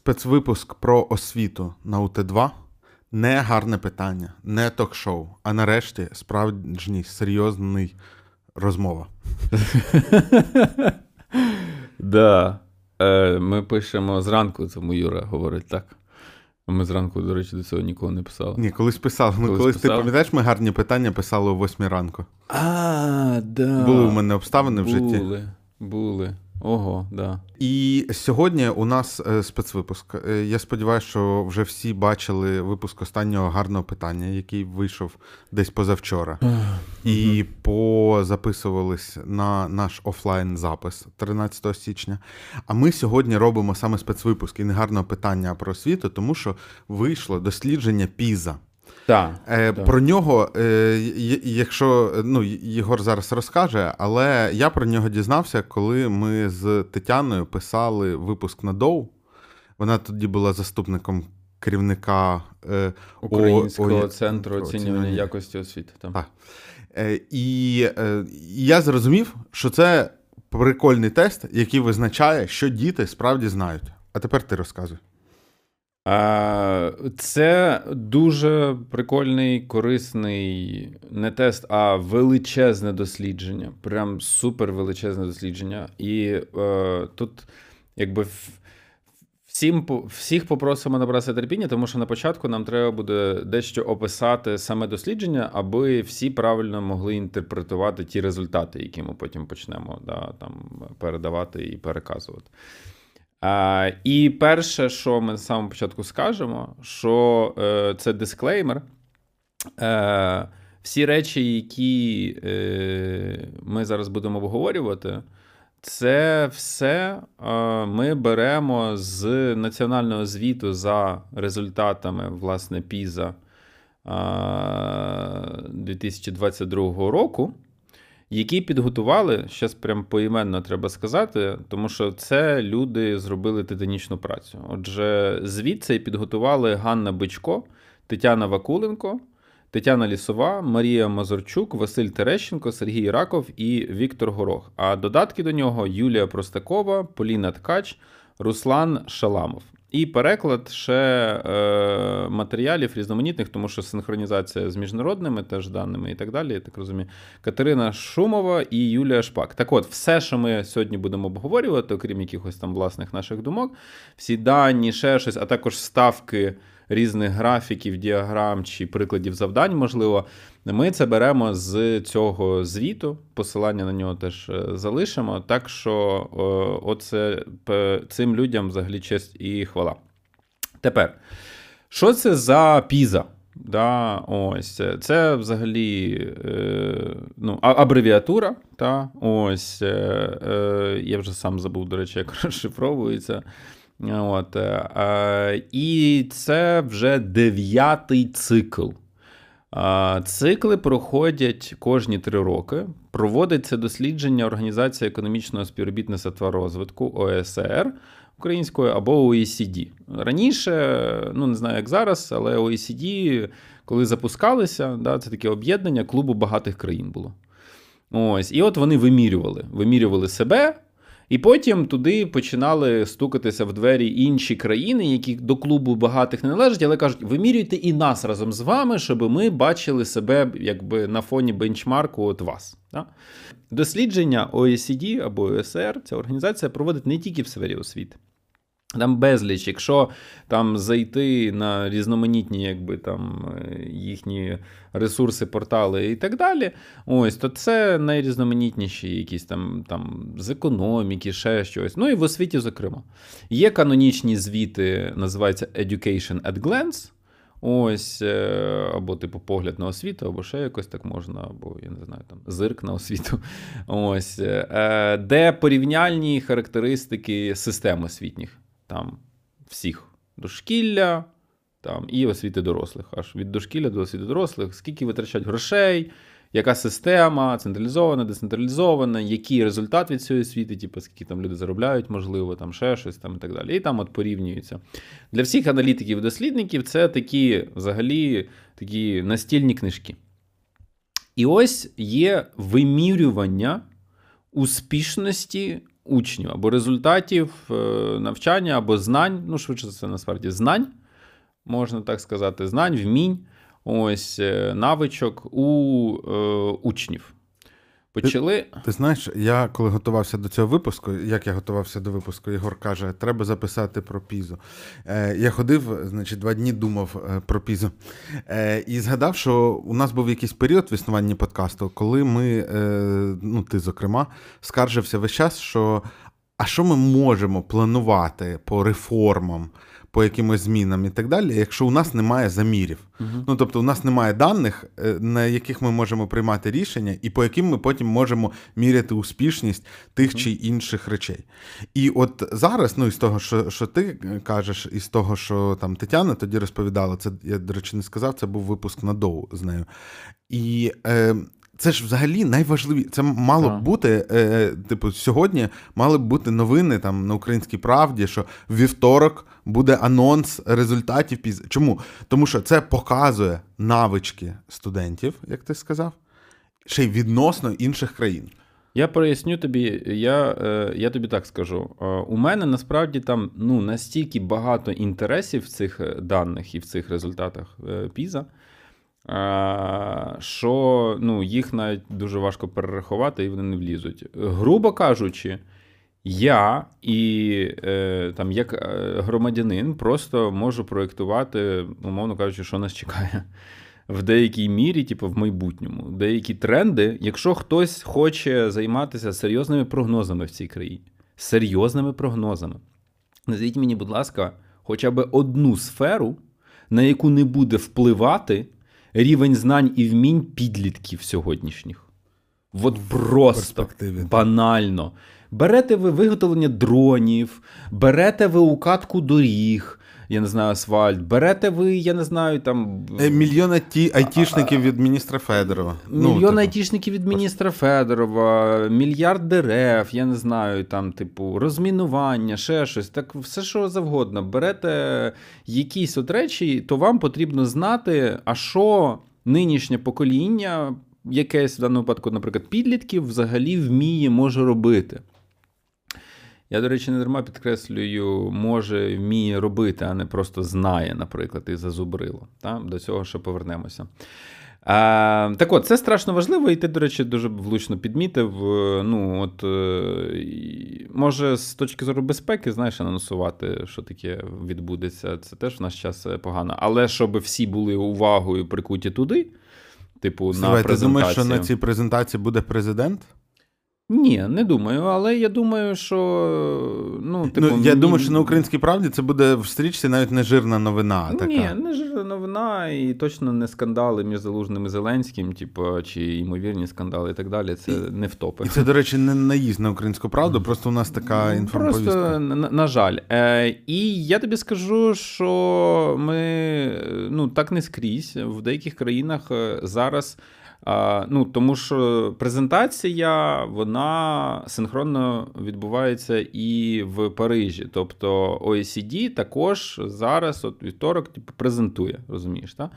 Спецвипуск про освіту на УТ2 не гарне питання, не ток-шоу, а нарешті справжній серйозний розмова. Да. Е, Ми пишемо зранку, тому Юра говорить так. Ми зранку, до речі, до цього нікого не писали. Ні, колись писали. Ну, Колись колись ти пам'ятаєш, ми гарні питання писали о 8 ранку. А, да. Були у мене обставини в житті. Були, були. Ого, да. І сьогодні у нас е, спецвипуск. Е, Я сподіваюся, що вже всі бачили випуск останнього гарного питання, який вийшов десь позавчора. І позаписувались на наш офлайн запис 13 січня. А ми сьогодні робимо саме спецвипуск і не гарного питання про освіту, тому що вийшло дослідження Піза. Так. Е, Так. Про нього, е, якщо ну, Єгор зараз розкаже, але я про нього дізнався, коли ми з Тетяною писали випуск на ДОУ. Вона тоді була заступником керівника е, Українського О- О- центру оцінювання оцінювання. якості освіти. Там. Так. Е, і е, я зрозумів, що це прикольний тест, який визначає, що діти справді знають. А тепер ти розказуй. Це дуже прикольний, корисний не тест, а величезне дослідження. Прям супер величезне дослідження. І е, тут, якби. Всім, всіх попросимо набратися терпіння, тому що на початку нам треба буде дещо описати саме дослідження, аби всі правильно могли інтерпретувати ті результати, які ми потім почнемо да, там, передавати і переказувати. А, і перше, що ми на самому початку скажемо, що е, це дисклеймер. Е, всі речі, які е, ми зараз будемо обговорювати, це все е, ми беремо з національного звіту за результатами власне ПІЗа е, 2022 року які підготували, зараз прям поіменно треба сказати, тому що це люди зробили титанічну працю. Отже, цей підготували Ганна Бичко, Тетяна Вакуленко, Тетяна Лісова, Марія Мазурчук, Василь Терещенко, Сергій Раков і Віктор Горох. А додатки до нього Юлія Простакова, Поліна Ткач, Руслан Шаламов. І переклад ще е, матеріалів різноманітних, тому що синхронізація з міжнародними теж даними і так далі. Я так розумію. Катерина Шумова і Юлія Шпак. Так от, все, що ми сьогодні будемо обговорювати, окрім якихось там власних наших думок, всі дані, ще щось, а також ставки різних графіків, діаграм чи прикладів завдань, можливо, ми це беремо з цього звіту. Посилання на нього теж е, залишимо. Так що е, оце цим людям взагалі честь і хвала. Тепер, що це за піза? Да, ось це взагалі е, ну, абревіатура. Та, ось, е, е, я вже сам забув, до речі, як розшифровується. От, е, і це вже дев'ятий цикл. Цикли проходять кожні три роки. Проводиться дослідження Організації економічного співробітництва та розвитку ОСР українською або OECD. Раніше, ну не знаю як зараз, але OECD, коли запускалися, да, це таке об'єднання клубу багатих країн було. Ось, і от вони вимірювали, вимірювали себе. І потім туди починали стукатися в двері інші країни, які до клубу багатих не належать, але кажуть, вимірюйте і нас разом з вами, щоб ми бачили себе якби на фоні бенчмарку от вас. Да? Дослідження OECD або ОСР, ця організація проводить не тільки в сфері освіти. Там безліч, якщо там зайти на різноманітні, якби там е, їхні ресурси, портали і так далі, ось то це найрізноманітніші якісь там, там з економіки, ще щось. Ну і в освіті, зокрема. Є канонічні звіти, називаються Education at Glance. Ось, е, або, типу, погляд на освіту, або ще якось так можна, або я не знаю, там зирк на освіту. Ось, е, де порівняльні характеристики систем освітніх, там всіх дошкілля, там і освіти дорослих. Аж від дошкілля до освіти дорослих, скільки витрачають грошей, яка система, централізована, децентралізована, який результат від цієї освіти, типу, скільки там люди заробляють, можливо, там ще щось там і так далі. І там от порівнюються. Для всіх аналітиків і дослідників це такі взагалі такі настільні книжки. І ось є вимірювання успішності учнів або результатів е, навчання, або знань, ну, швидше все, насправді, знань, можна так сказати, знань, вмінь, ось е, навичок у е, учнів. Почали. Ти, ти знаєш, я коли готувався до цього випуску, як я готувався до випуску, Ігор каже, треба записати про пізу. Е, Я ходив, значить, два дні думав е, про пізу. Е, І згадав, що у нас був якийсь період в існуванні подкасту, коли ми, е, ну ти, зокрема, скаржився весь час, що а що ми можемо планувати по реформам? По якимось змінам і так далі, якщо у нас немає замірів. Uh-huh. Ну тобто, у нас немає даних, е, на яких ми можемо приймати рішення, і по яким ми потім можемо міряти успішність тих uh-huh. чи інших речей. І от зараз, ну із того, що що ти кажеш, із того, що там Тетяна тоді розповідала, це я, до речі, не сказав, це був випуск на доу з нею. І е, це ж взагалі найважливіше. Це мало б бути, е, типу, сьогодні мали б бути новини там на українській правді, що вівторок буде анонс результатів піз. Чому? Тому що це показує навички студентів, як ти сказав, ще й відносно інших країн. Я поясню тобі, я е, я тобі так скажу. Е, у мене насправді там ну, настільки багато інтересів в цих е, даних і в цих результатах Піза що ну, їх навіть дуже важко перерахувати і вони не влізуть. Грубо кажучи, я і е, там, як е, громадянин просто можу проєктувати, умовно кажучи, що нас чекає. В деякій мірі, типу, в майбутньому, деякі тренди, якщо хтось хоче займатися серйозними прогнозами в цій країні, серйозними прогнозами, назвіть мені, будь ласка, хоча б одну сферу, на яку не буде впливати рівень знань і вмінь підлітків сьогоднішніх. От просто банально. Берете ви виготовлення дронів, берете ви укатку доріг, я не знаю, асфальт. Берете ви, я не знаю, там. Е, мільйон айті, айтішників від міністра Федорова. Ну, Мільйон ну, айтішників від міністра Федорова, мільярд дерев, я не знаю, там, типу, розмінування, ще щось. Так все, що завгодно. Берете якісь от речі, то вам потрібно знати, а що нинішнє покоління. Якесь в даному випадку, наприклад, підлітків взагалі вміє може робити. Я, до речі, не дарма підкреслюю, може, вміє робити, а не просто знає, наприклад, і зазубрило. Та? До цього ще повернемося. А, Так от, це страшно важливо, і ти, до речі, дуже влучно підмітив. Ну, от, е, Може, з точки зору безпеки, знаєш, анонсувати, що таке відбудеться. Це теж в наш час погано. Але щоб всі були увагою прикуті туди, типу, Слухай, на презентацію. Ти думаєш, що на цій презентації буде президент? Ні, не думаю, але я думаю, що. Ну, типу, ну, Я думаю, що на українській правді це буде в стрічці навіть не жирна новина. така. Ні, не жирна новина, і точно не скандали між Залужним і Зеленським, типу, чи ймовірні скандали і так далі. Це і, не втопи. І це, до речі, не наїзд на українську правду, просто у нас така інформація. Просто, на, на жаль. Е, І я тобі скажу, що ми ну, так не скрізь в деяких країнах е, зараз. Ну, Тому що презентація вона синхронно відбувається і в Парижі. Тобто OECD також зараз, от вівторок, типу, презентує, розумієш? так?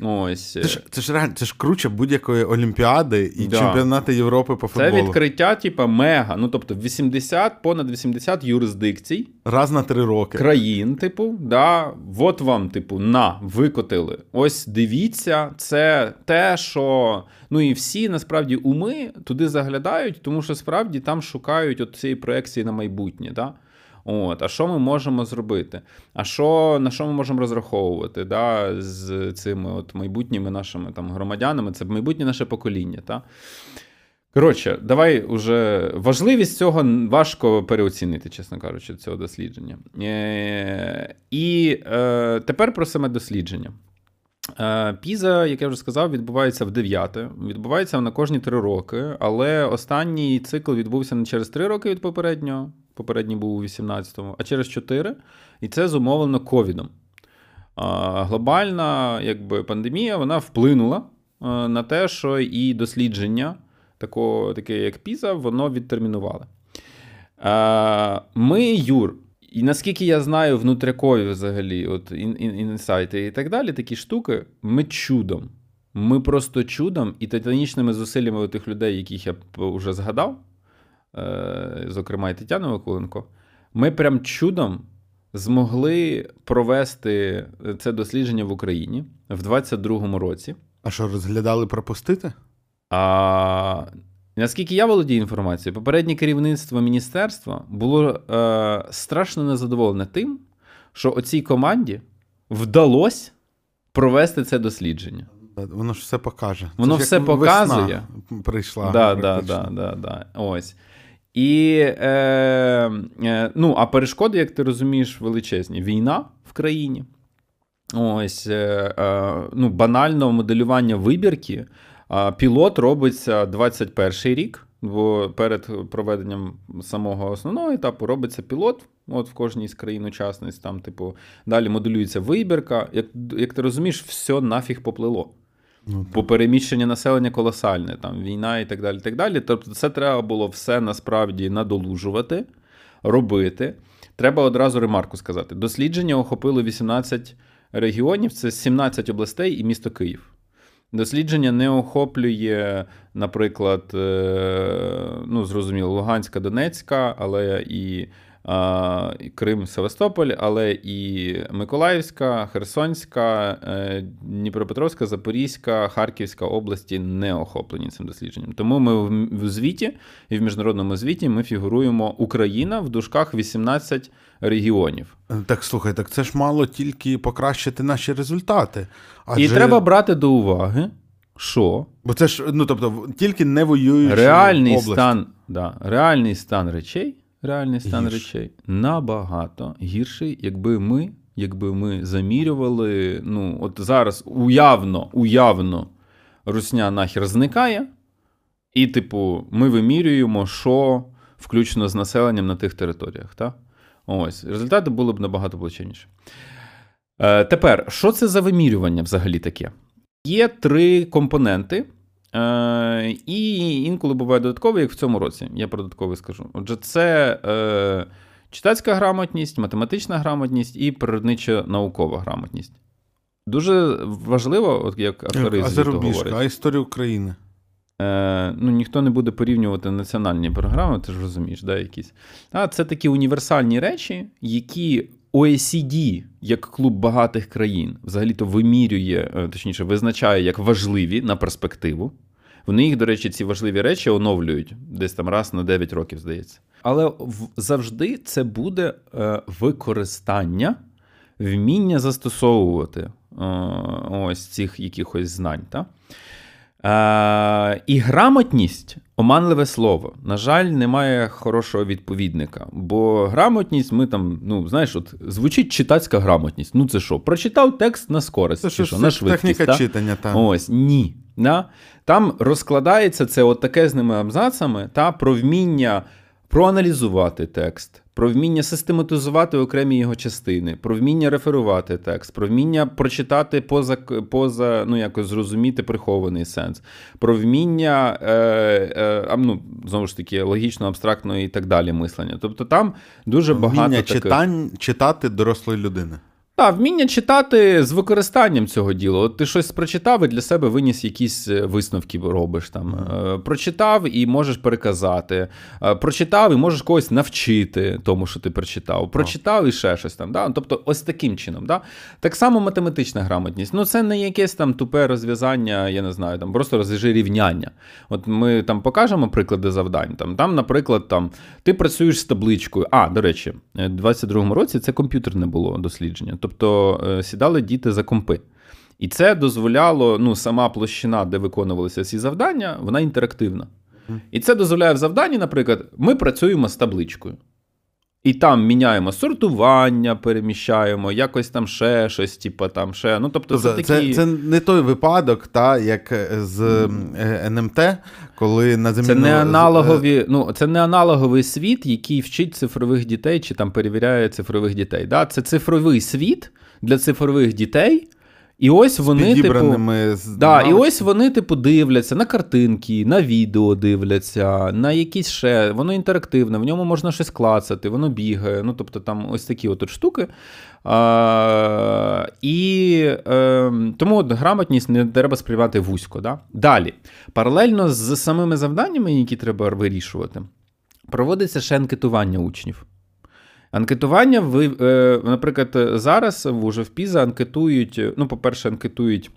Ось. Це ж це ж реально це ж круче будь-якої олімпіади і да. чемпіонати Європи по футболу. Це відкриття, типа, мега. Ну тобто 80, понад 80 юрисдикцій. Раз на три роки. Країн, типу, да, от вам, типу, на, викотили. Ось дивіться, це те, що. Ну і всі насправді уми туди заглядають, тому що справді там шукають от цієї проекції на майбутнє. Да? От, А що ми можемо зробити? А що, на що ми можемо розраховувати да, з цими от майбутніми нашими там громадянами? Це майбутнє наше покоління. Та? Коротше, давай уже важливість цього важко переоцінити, чесно кажучи, цього дослідження. Е, І е, тепер про саме дослідження. Е, Піза, як я вже сказав, відбувається в дев'яте. Відбувається на кожні три роки, але останній цикл відбувся не через три роки від попереднього, попередній був у 18-му, а через 4, і це зумовлено ковідом. Глобальна якби, пандемія вона вплинула на те, що і дослідження, такого, таке як Піза, воно відтермінували. Ми, Юр, і наскільки я знаю, внутрякові взагалі, от інсайти і так далі, такі штуки, ми чудом. Ми просто чудом і титанічними зусиллями тих людей, яких я вже згадав, е, зокрема і Тетяна Вакуленко, ми прям чудом змогли провести це дослідження в Україні в 22-му році. А що, розглядали пропустити? А наскільки я володію інформацією, попереднє керівництво міністерства було е, страшно незадоволене тим, що оцій команді вдалося провести це дослідження. Воно ж все покаже. Воно Це ж все показує. Весна прийшла. Да, да, да, да, да. Ось. І е, е, ну, а перешкоди, як ти розумієш, величезні. Війна в країні. Ось е, е, ну, банально моделювання вибірки. Пілот робиться 21 рік, бо перед проведенням самого основного етапу робиться пілот. От в кожній з країн-учасниць, там, типу, далі моделюється вибірка. Як, як ти розумієш, все нафіг поплило. Ну, Бо переміщення населення колосальне, там війна і так далі. так далі. Тобто, це треба було все насправді надолужувати, робити. Треба одразу ремарку сказати: дослідження охопило 18 регіонів, це 17 областей і місто Київ. Дослідження не охоплює, наприклад, е, ну, зрозуміло, Луганська, Донецька, але і Крим, Севастополь, але і Миколаївська, Херсонська, е, Дніпропетровська, Запорізька, Харківська області не охоплені цим дослідженням. Тому ми в- звіті і в міжнародному звіті ми фігуруємо Україна в дужках 18 регіонів. Так слухай, так це ж мало тільки покращити наші результати. І треба брати до уваги, що Бо це ж, ну тобто, тільки не воюючи реальний області. стан, да, реальний стан речей, реальний стан Гірше. речей набагато гірший, якби ми, якби ми замірювали. Ну, от зараз уявно, уявно русня нахер зникає, і, типу, ми вимірюємо, що включно з населенням на тих територіях. Та? Ось, результати були б набагато плачевніші. Е, тепер, що це за вимірювання взагалі таке? Є три компоненти, е, і інколи буває додатковий, як в цьому році. Я про додатковий скажу. Отже, це е, читацька грамотність, математична грамотність і природничо-наукова грамотність. Дуже важливо, от як автори а зарубіжка, а історія України. Е, ну, ніхто не буде порівнювати національні програми, ти ж розумієш, да, якісь. А це такі універсальні речі, які OECD, як клуб багатих країн, взагалі-то вимірює, е, точніше, визначає як важливі на перспективу. Вони їх, до речі, ці важливі речі оновлюють десь там раз на 9 років, здається. Але завжди це буде е, використання, вміння застосовувати е, ось цих якихось знань. Та? Е, і грамотність оманливе слово. На жаль, немає хорошого відповідника. Бо грамотність, ми там, ну, знаєш, от звучить читацька грамотність. Ну, це що? Прочитав текст на скорость, Це чи що, на швидкість. техніка та? читання, там. Ось ні. Да? Там розкладається це от ними абзацами та про вміння проаналізувати текст, про вміння систематизувати окремі його частини, про вміння реферувати текст, про вміння прочитати поза, поза ну якось зрозуміти прихований сенс, про вміння е, е, а, ну, знову ж таки логічно, абстрактно і так далі мислення. Тобто там дуже багато Вміння таких... читань, читати дорослої людини. Так, вміння читати з використанням цього діла. От ти щось прочитав і для себе виніс якісь е, висновки робиш там. Е, Прочитав і можеш переказати. Е, Прочитав і можеш когось навчити тому, що ти прочитав. Прочитав і ще щось там. Да? Тобто, ось таким чином. Да? Так само математична грамотність. Ну, це не якесь там тупе розв'язання, я не знаю, там просто розв'яжи рівняння. От ми там покажемо приклади завдань. Там, там наприклад, там, ти працюєш з табличкою. А, до речі, в 22-му році це комп'ютерне було дослідження. Тобто е, сідали діти за компи. І це дозволяло, ну, сама площина, де виконувалися ці завдання, вона інтерактивна. І це дозволяє в завданні, наприклад, ми працюємо з табличкою. І там міняємо сортування, переміщаємо, якось там ще щось, типу там ще. Ну, тобто, це, Це, такі... це, це не той випадок, та, як е, з е, НМТ, коли на заміну... Це не аналогові, ну це не аналоговий світ, який вчить цифрових дітей чи там перевіряє цифрових дітей. Да? Це цифровий світ для цифрових дітей. І ось вони, типу, з да, і ось вони, типу, дивляться на картинки, на відео дивляться, на якісь ще. Воно інтерактивне, в ньому можна щось клацати, воно бігає. Ну, тобто, там ось такі от штуки. А, і е, тому от грамотність не треба сприймати вузько. Да? Далі, паралельно з самими завданнями, які треба вирішувати. проводиться ще анкетування учнів. Анкетування, ви, е, наприклад, зараз вже в ПІЗа анкетують, ну, по-перше, анкетують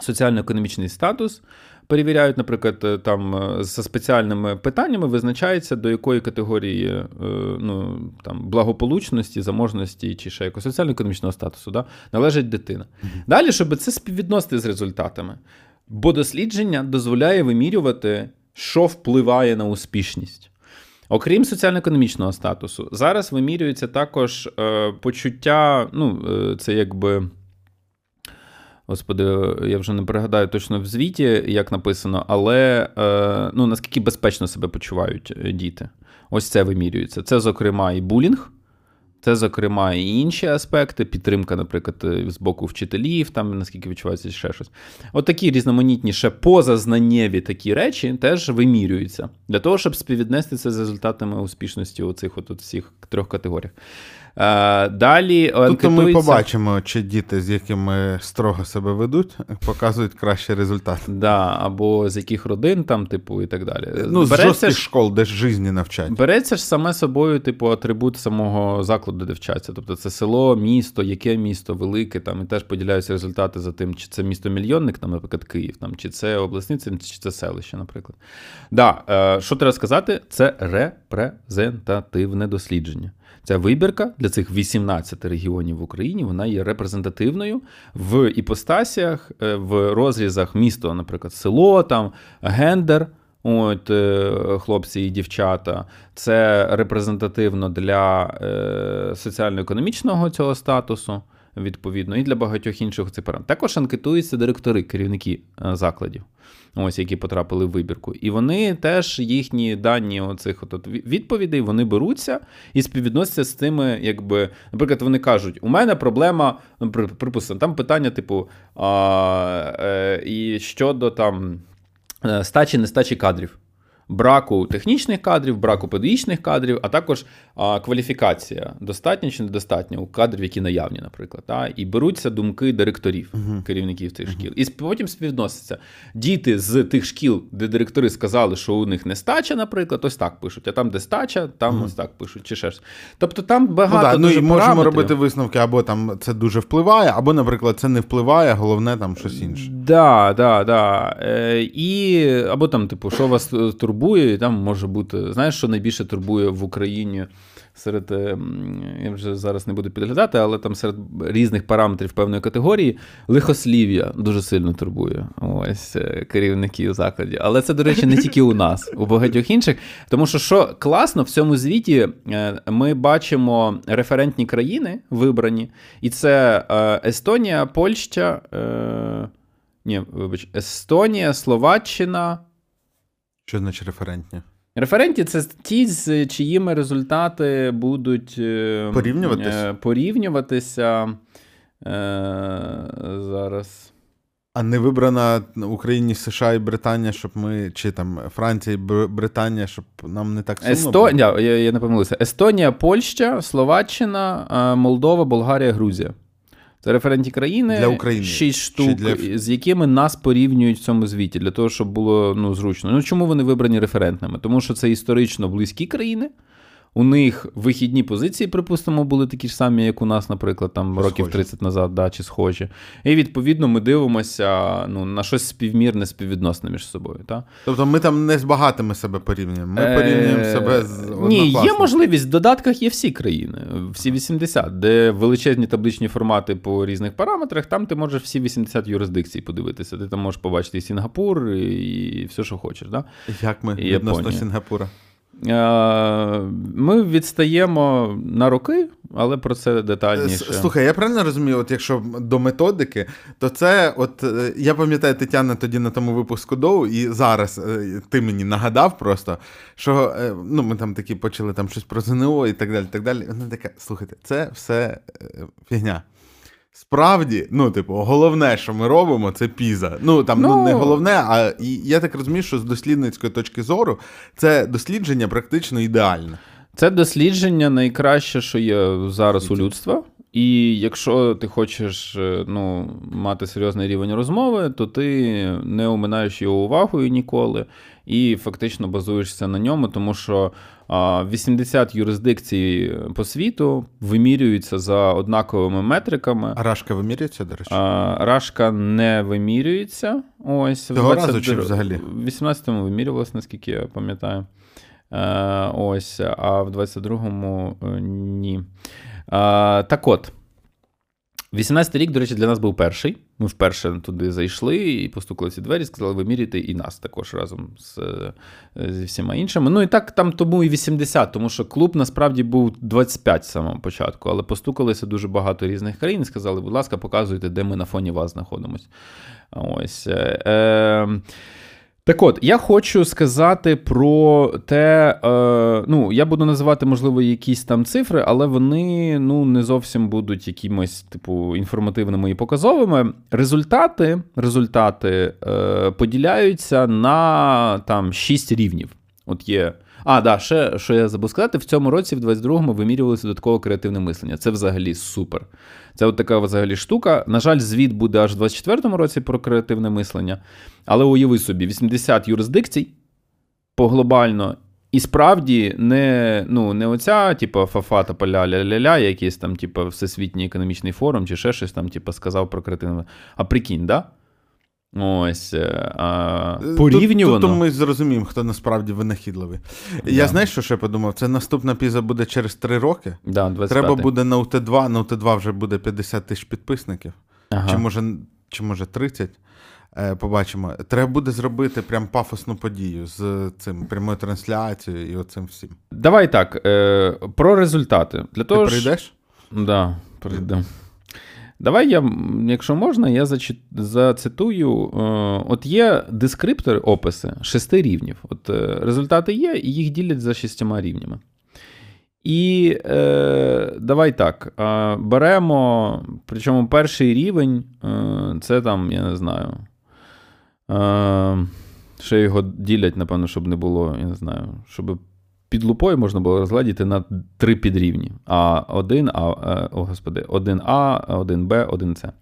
соціально-економічний статус, перевіряють, наприклад, там за спеціальними питаннями визначається, до якої категорії е, ну, там, благополучності, заможності чи ще якогось соціально-економічного статусу да, належить дитина. Далі, щоб це співвідносити з результатами. Бо дослідження дозволяє вимірювати, що впливає на успішність. Окрім соціально-економічного статусу, зараз вимірюється також е, почуття, ну, е, це якби. Господи, я вже не пригадаю точно в звіті, як написано, але е, ну, наскільки безпечно себе почувають е, діти. Ось це вимірюється. Це, зокрема, і булінг, це, зокрема, і інші аспекти, підтримка, наприклад, з боку вчителів, там наскільки відчувається ще щось. От такі різноманітні ще позазнаннєві такі речі теж вимірюються для того, щоб співвіднести це з результатами успішності у цих от, от всіх трьох категоріях. Е, далі Тут ми побачимо, чи діти, з якими строго себе ведуть, показують кращий результат. Да, Або з яких родин, там, типу, і так далі. Ну, З жорстких школ, де ж житті навчать. Береться ж саме собою, типу, атрибут самого закладу, де вчаться. Тобто це село, місто, яке місто, велике, там, і теж поділяються результати за тим, чи це місто-мільйонник, там, наприклад, Київ, там, чи це обласний центр, чи це селище, наприклад. Да, е, Що треба сказати, це репрезентативне дослідження. Ця вибірка для цих 18 регіонів в Україні вона є репрезентативною в іпостасіях, е, в розрізах місто, наприклад, село, там гендер. От е, хлопці і дівчата, це репрезентативно для е, соціально-економічного цього статусу, відповідно, і для багатьох інших цих параметрів. Також анкетуються директори, керівники закладів ось які потрапили в вибірку. І вони теж їхні дані оцих от відповідей вони беруться і співвідносяться з тими, якби, наприклад, вони кажуть: у мене проблема, ну, припустимо, там питання, типу, а, е, і щодо там е, стачі, нестачі кадрів браку технічних кадрів, браку педагогічних кадрів, а також а, кваліфікація достатня чи недостатня у кадрів, які наявні, наприклад. Та? І беруться думки директорів, uh-huh. керівників цих uh-huh. шкіл. І потім співвідносяться. Діти з тих шкіл, де директори сказали, що у них нестача, наприклад, ось так пишуть. А там, де стача, там uh-huh. ось так пишуть. чи ще Тобто там багато. Ну, да, дуже ну і можемо робити висновки, або там це дуже впливає, або, наприклад, це не впливає, головне там щось інше. Да, да, да. Е, і, Або там, типу, що вас турбує турбує, і там може бути. Знаєш, що найбільше турбує в Україні серед. Е, я вже зараз не буду підглядати, але там серед різних параметрів певної категорії лихослів'я дуже сильно турбує ось е, керівників закладів. Але це, до речі, не тільки у нас, у багатьох інших. Тому що що класно, в цьому звіті е, ми бачимо референтні країни вибрані, і це Естонія, Польща. Ні, вибач, Естонія, Словаччина. Що значить референтні? Референті це ті, з чиїми результати будуть е, порівнюватися. порівнюватися. Е, зараз. А не вибрана Україні США і Британія, щоб ми. Чи там Франція і Британія, щоб нам не так сумно Естонія, я, я не помилився. Естонія, Польща, Словаччина, е, Молдова, Болгарія, Грузія. Це референтні країни для України. шість штук, для... з якими нас порівнюють в цьому звіті, для того, щоб було ну, зручно. Ну чому вони вибрані референтними? Тому що це історично близькі країни. У них вихідні позиції, припустимо, були такі ж самі, як у нас, наприклад, там схожі. років 30 назад, да, чи схожі. І відповідно ми дивимося ну, на щось співмірне, співвідносне між собою. Та? Тобто ми там не з багатими себе порівнюємо. Ми порівнюємо себе з Ні, є можливість. В додатках є всі країни, всі 80, де величезні табличні формати по різних параметрах, там ти можеш всі 80 юрисдикцій подивитися. Ти там можеш побачити і Сінгапур, і все, що хочеш. Да? Як ми і відносно Японія. Сінгапура? Е, ми відстаємо на роки, але про це детальніше. Слухай, я правильно розумію, от якщо до методики, то це, от е, я пам'ятаю Тетяна тоді на тому випуску доу, і зараз е, ти мені нагадав просто, що ну, ми там такі почали там щось про ЗНО і так далі. так далі. Вона така, слухайте, це все фігня. Справді, ну, типу, головне, що ми робимо, це піза. Ну там ну, ну не головне, а я так розумію, що з дослідницької точки зору це дослідження практично ідеальне. Це дослідження найкраще, що є зараз у людства. І якщо ти хочеш е, ну, мати серйозний рівень розмови, то ти не оминаєш його увагою ніколи і фактично базуєшся на ньому, тому що 80 юрисдикцій по світу вимірюються за однаковими метриками. А Рашка вимірюється, до речі? Рашка не вимірюється. Ось Того 20... разу чи взагалі? В 18-му вимірювалося, наскільки я пам'ятаю. Ось, а в 22-му е, ні. Так от. 18 рік, до речі, для нас був перший. Ми вперше туди зайшли і постукали ці двері, сказали, ви міряйте і нас також разом з, е, зі всіма іншими. Ну і так там тому і 80, тому що клуб насправді був 25 з самого початку, але постукалися дуже багато різних країн і сказали, будь ласка, показуйте, де ми на фоні вас знаходимося. Ось. Е, е, так от, я хочу сказати про те, е, ну, я буду називати, можливо, якісь там цифри, але вони ну, не зовсім будуть якимось, типу, інформативними і показовими. Результати результати е, поділяються на там 6 рівнів. От є. А, да, ще що я забув сказати, в цьому році, в 22-му, вимірювалося додатково креативне мислення. Це взагалі супер. Це от така взагалі штука. На жаль, звіт буде аж в 24-му році про креативне мислення. Але уяви собі, 80 юрисдикцій поглобально. І справді не ну, не оця, типу, фафа та поля ля-ля-ля, якийсь там, типу, Всесвітній економічний форум, чи ще щось там, типу, сказав про креативне. А прикинь, да? Ось е, а, е, порівнювано. Тут, тут ми зрозуміємо, хто насправді винахідливий. Да. Я знаєш, що ще подумав? Це наступна піза буде через 3 роки. Да, Треба буде на УТ2, на УТ2 вже буде 50 тисяч підписників. Ага. Чи може чи може 30. Е, Побачимо. Треба буде зробити прям пафосну подію з цим прямою трансляцією і оцим всім. Давай так. е, Про результати. Для того Ти прийдеш? Так, да, прийдемо. Давай я, якщо можна, я зацитую. Е, от є дескриптори, описи шести рівнів. От е, Результати є, і їх ділять за шістьма рівнями. І е, давай так. Е, беремо, причому перший рівень це там, я не знаю. Е, ще його ділять, напевно, щоб не було, я не знаю, щоб під лупою можна було розглядіти на три підрівні: А1, А, е, о, господи, 1А, 1Б, 1С.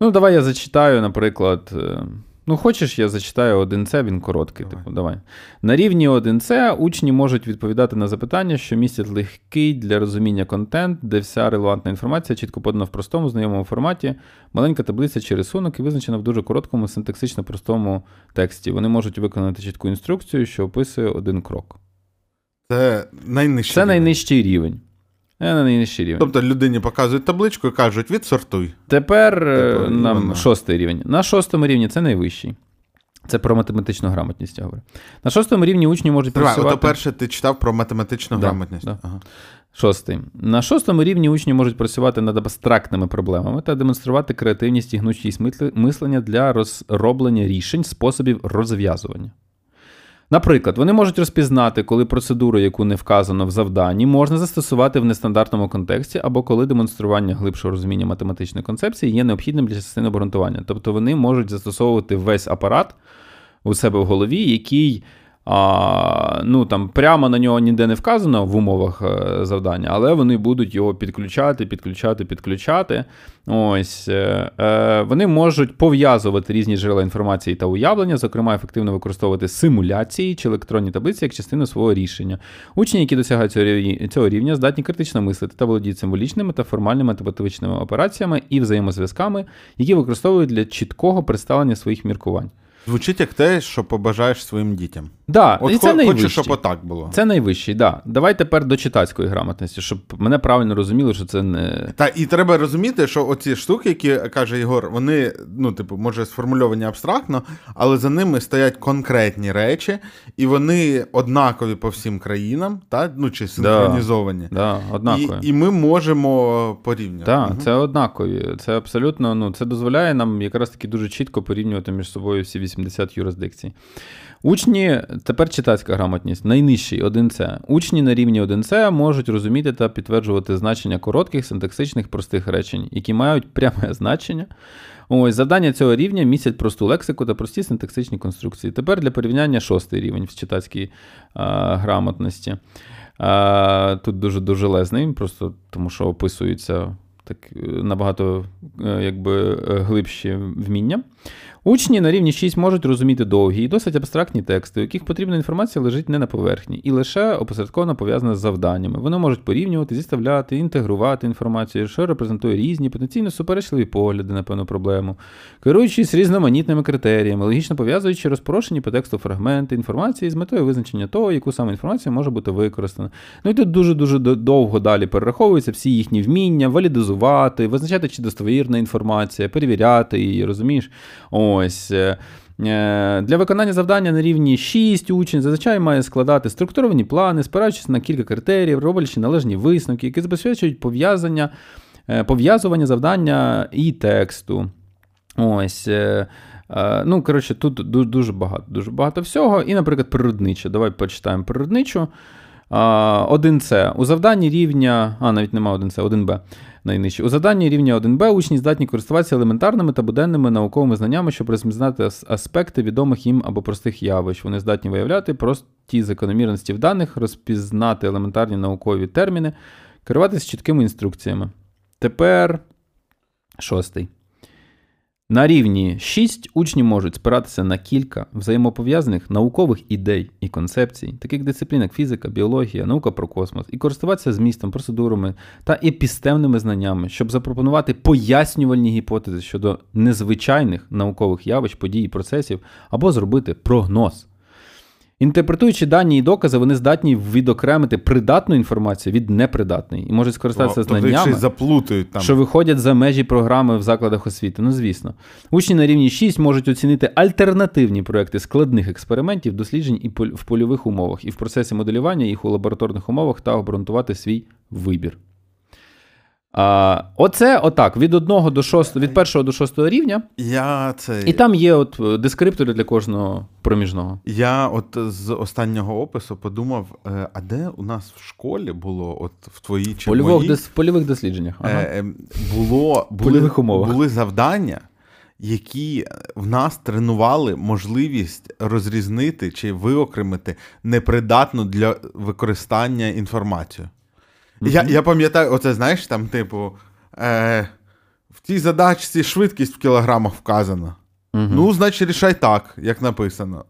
Ну, давай я зачитаю, наприклад. Е, ну, хочеш, я зачитаю 1С, він короткий. Давай. Типу, давай. На рівні 1С учні можуть відповідати на запитання, що містять легкий для розуміння контент, де вся релевантна інформація чітко подана в простому, знайомому форматі, маленька таблиця чи рисунок і визначена в дуже короткому, синтаксично простому тексті. Вони можуть виконати чітку інструкцію, що описує один крок. Це найнижчий Це рівень. найнижчий рівень. Це найнижчий рівень. Тобто людині показують табличку і кажуть, відсортуй. Тепер Тепер нам шостий рівень. На шостому рівні це найвищий. Це про математичну грамотність, я говорю. На шостому рівні учні можуть Тривай, працювати... Ото перше ти читав про математичну да, грамотність. Да. Ага. Шостий. На шостому рівні учні можуть працювати над абстрактними проблемами та демонструвати креативність і гнучкість мислення для розроблення рішень, способів розв'язування. Наприклад, вони можуть розпізнати, коли процедуру, яку не вказано в завданні, можна застосувати в нестандартному контексті, або коли демонстрування глибшого розуміння математичної концепції є необхідним для частини обґрунтування. Тобто вони можуть застосовувати весь апарат у себе в голові, який а, ну там прямо на нього ніде не вказано в умовах е, завдання, але вони будуть його підключати, підключати, підключати. Ось е, е, Вони можуть пов'язувати різні джерела інформації та уявлення, зокрема, ефективно використовувати симуляції чи електронні таблиці як частину свого рішення. Учні, які досягають цього рівня, цього рівня, здатні критично мислити та володіють символічними та формальними математичними операціями і взаємозв'язками, які використовують для чіткого представлення своїх міркувань. Звучить як те, що побажаєш своїм дітям. Да, От і це Хочу, щоб отак було. Це найвищий, да. Давай тепер до читацької грамотності, щоб мене правильно розуміли, що це не. Та і треба розуміти, що оці штуки, які каже Єгор, вони, ну, типу, може, сформульовані абстрактно, але за ними стоять конкретні речі, і вони однакові по всім країнам, та? ну чи синхронізовані. Да, да, однакові. І і ми можемо порівнювати. Так, угу. це однакові. Це абсолютно, ну, це дозволяє нам якраз таки дуже чітко порівнювати між собою всі 80 юрисдикцій. Учні, тепер читацька грамотність, найнижчий 1С. Учні на рівні 1С можуть розуміти та підтверджувати значення коротких, синтаксичних, простих речень, які мають пряме значення. Ось завдання цього рівня містять просту лексику та прості синтаксичні конструкції. Тепер для порівняння шостий рівень в читацькій а, грамотності. А, Тут дуже лезний, просто тому що описуються так набагато якби глибші вміння. Учні на рівні 6 можуть розуміти довгі і досить абстрактні тексти, у яких потрібна інформація лежить не на поверхні, і лише опосередковано пов'язана з завданнями. Вони можуть порівнювати, зіставляти, інтегрувати інформацію, що репрезентує різні, потенційно суперечливі погляди на певну проблему, керуючись різноманітними критеріями, логічно пов'язуючи розпорошені по тексту фрагменти інформації з метою визначення того, яку саме інформацію може бути використана. Ну і тут дуже-дуже довго далі перераховуються всі їхні вміння, валідизувати, визначати, чи достовірна інформація, перевіряти її, розумієш? Е, е, для виконання завдання на рівні 6 учень зазвичай має складати структуровані плани, спираючись на кілька критеріїв, роблячи належні висновки, які забезпечують пов'язання, е, пов'язування завдання і тексту. Ось. Ну, коротше, тут дуже багато дуже багато всього. І, наприклад, природниче. Давай почитаємо природничу. 1С. У завданні рівня. А, навіть нема 1С, 1Б найнижче. У заданні рівня 1Б учні здатні користуватися елементарними та буденними науковими знаннями, щоб розпізнати аспекти відомих їм або простих явищ. Вони здатні виявляти прості закономірності в даних, розпізнати елементарні наукові терміни, керуватися чіткими інструкціями. Тепер шостий. На рівні 6 учні можуть спиратися на кілька взаємопов'язаних наукових ідей і концепцій, таких дисциплін, як фізика, біологія, наука про космос, і користуватися змістом, процедурами та епістемними знаннями, щоб запропонувати пояснювальні гіпотези щодо незвичайних наукових явищ, подій і процесів, або зробити прогноз. Інтерпретуючи дані і докази, вони здатні відокремити придатну інформацію від непридатної і можуть скористатися тобто знаннями, заплутають там. що виходять за межі програми в закладах освіти. Ну, звісно. Учні на рівні 6 можуть оцінити альтернативні проекти складних експериментів, досліджень і в польових умовах, і в процесі моделювання їх у лабораторних умовах та обґрунтувати свій вибір. А, Оце отак, від одного до шостого, від першого до шостого рівня. Я це... І там є от е, дескриптори для кожного проміжного. Я от з останнього опису подумав: е, а де у нас в школі було, от в твоїй чи моїй, дос, в польових дослідженнях ага. е, було, були, були завдання, які в нас тренували можливість розрізнити чи виокремити непридатну для використання інформацію. Я я пам'ятаю, оце знаєш, там, типу, е, в тій задачці швидкість в кілограмах вказана. Ну, значить, рішай так, як написано.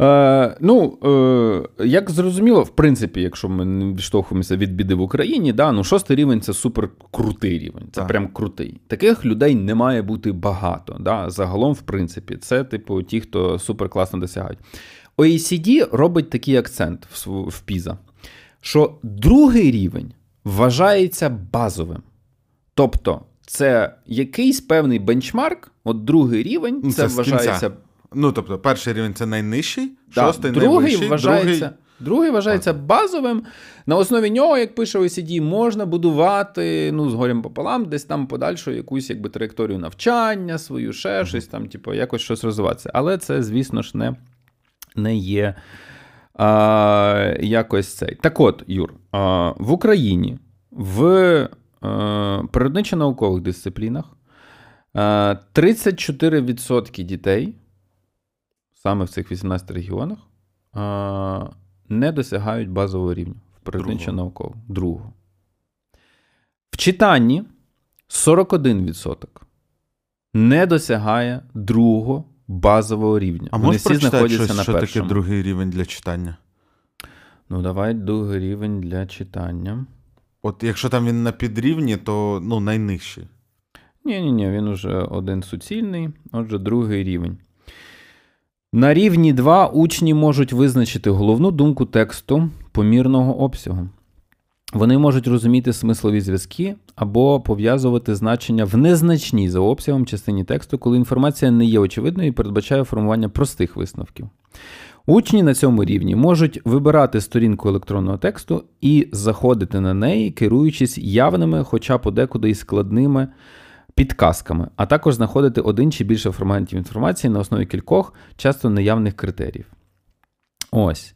Е, Ну, е, як зрозуміло, в принципі, якщо ми не відштовхуємося від біди в Україні, да, ну шостий рівень це супер крутий рівень. Це так. прям крутий. Таких людей не має бути багато. Да, Загалом, в принципі, це, типу, ті, хто супер класно досягають. OECD робить такий акцент в, в Піза що другий рівень вважається базовим. Тобто, це якийсь певний бенчмарк, от другий рівень ну, це, це вважається. Ну, тобто, перший рівень це найнижчий, так, шостий другий найвищий, вважається. Другий... Другий вважається базовим. На основі нього, як пише OECD, можна будувати ну, з горем пополам, десь там подальшу якусь якби, траєкторію навчання, свою ще щось там, типу, якось щось розвиватися. Але це, звісно ж, не, не є а, якось цей. Так от, Юр, а, в Україні в а, природничо-наукових дисциплінах а, 34% дітей, саме в цих 18 регіонах, а, не досягають базового рівня в природничо-науковому. Другого. В читанні 41% не досягає другого базового рівня. А Вони всі знаходяться щось, на що першому. Що таке другий рівень для читання? Ну, давай другий рівень для читання. От якщо там він на підрівні, то ну, найнижчий. Ні-ні, ні він уже один суцільний, отже, другий рівень. На рівні 2 учні можуть визначити головну думку тексту помірного обсягу. Вони можуть розуміти смислові зв'язки або пов'язувати значення в незначній за обсягом частині тексту, коли інформація не є очевидною і передбачає формування простих висновків. Учні на цьому рівні можуть вибирати сторінку електронного тексту і заходити на неї, керуючись явними, хоча подекуди і складними підказками, а також знаходити один чи більше фрагментів інформації на основі кількох, часто неявних критеріїв. Ось.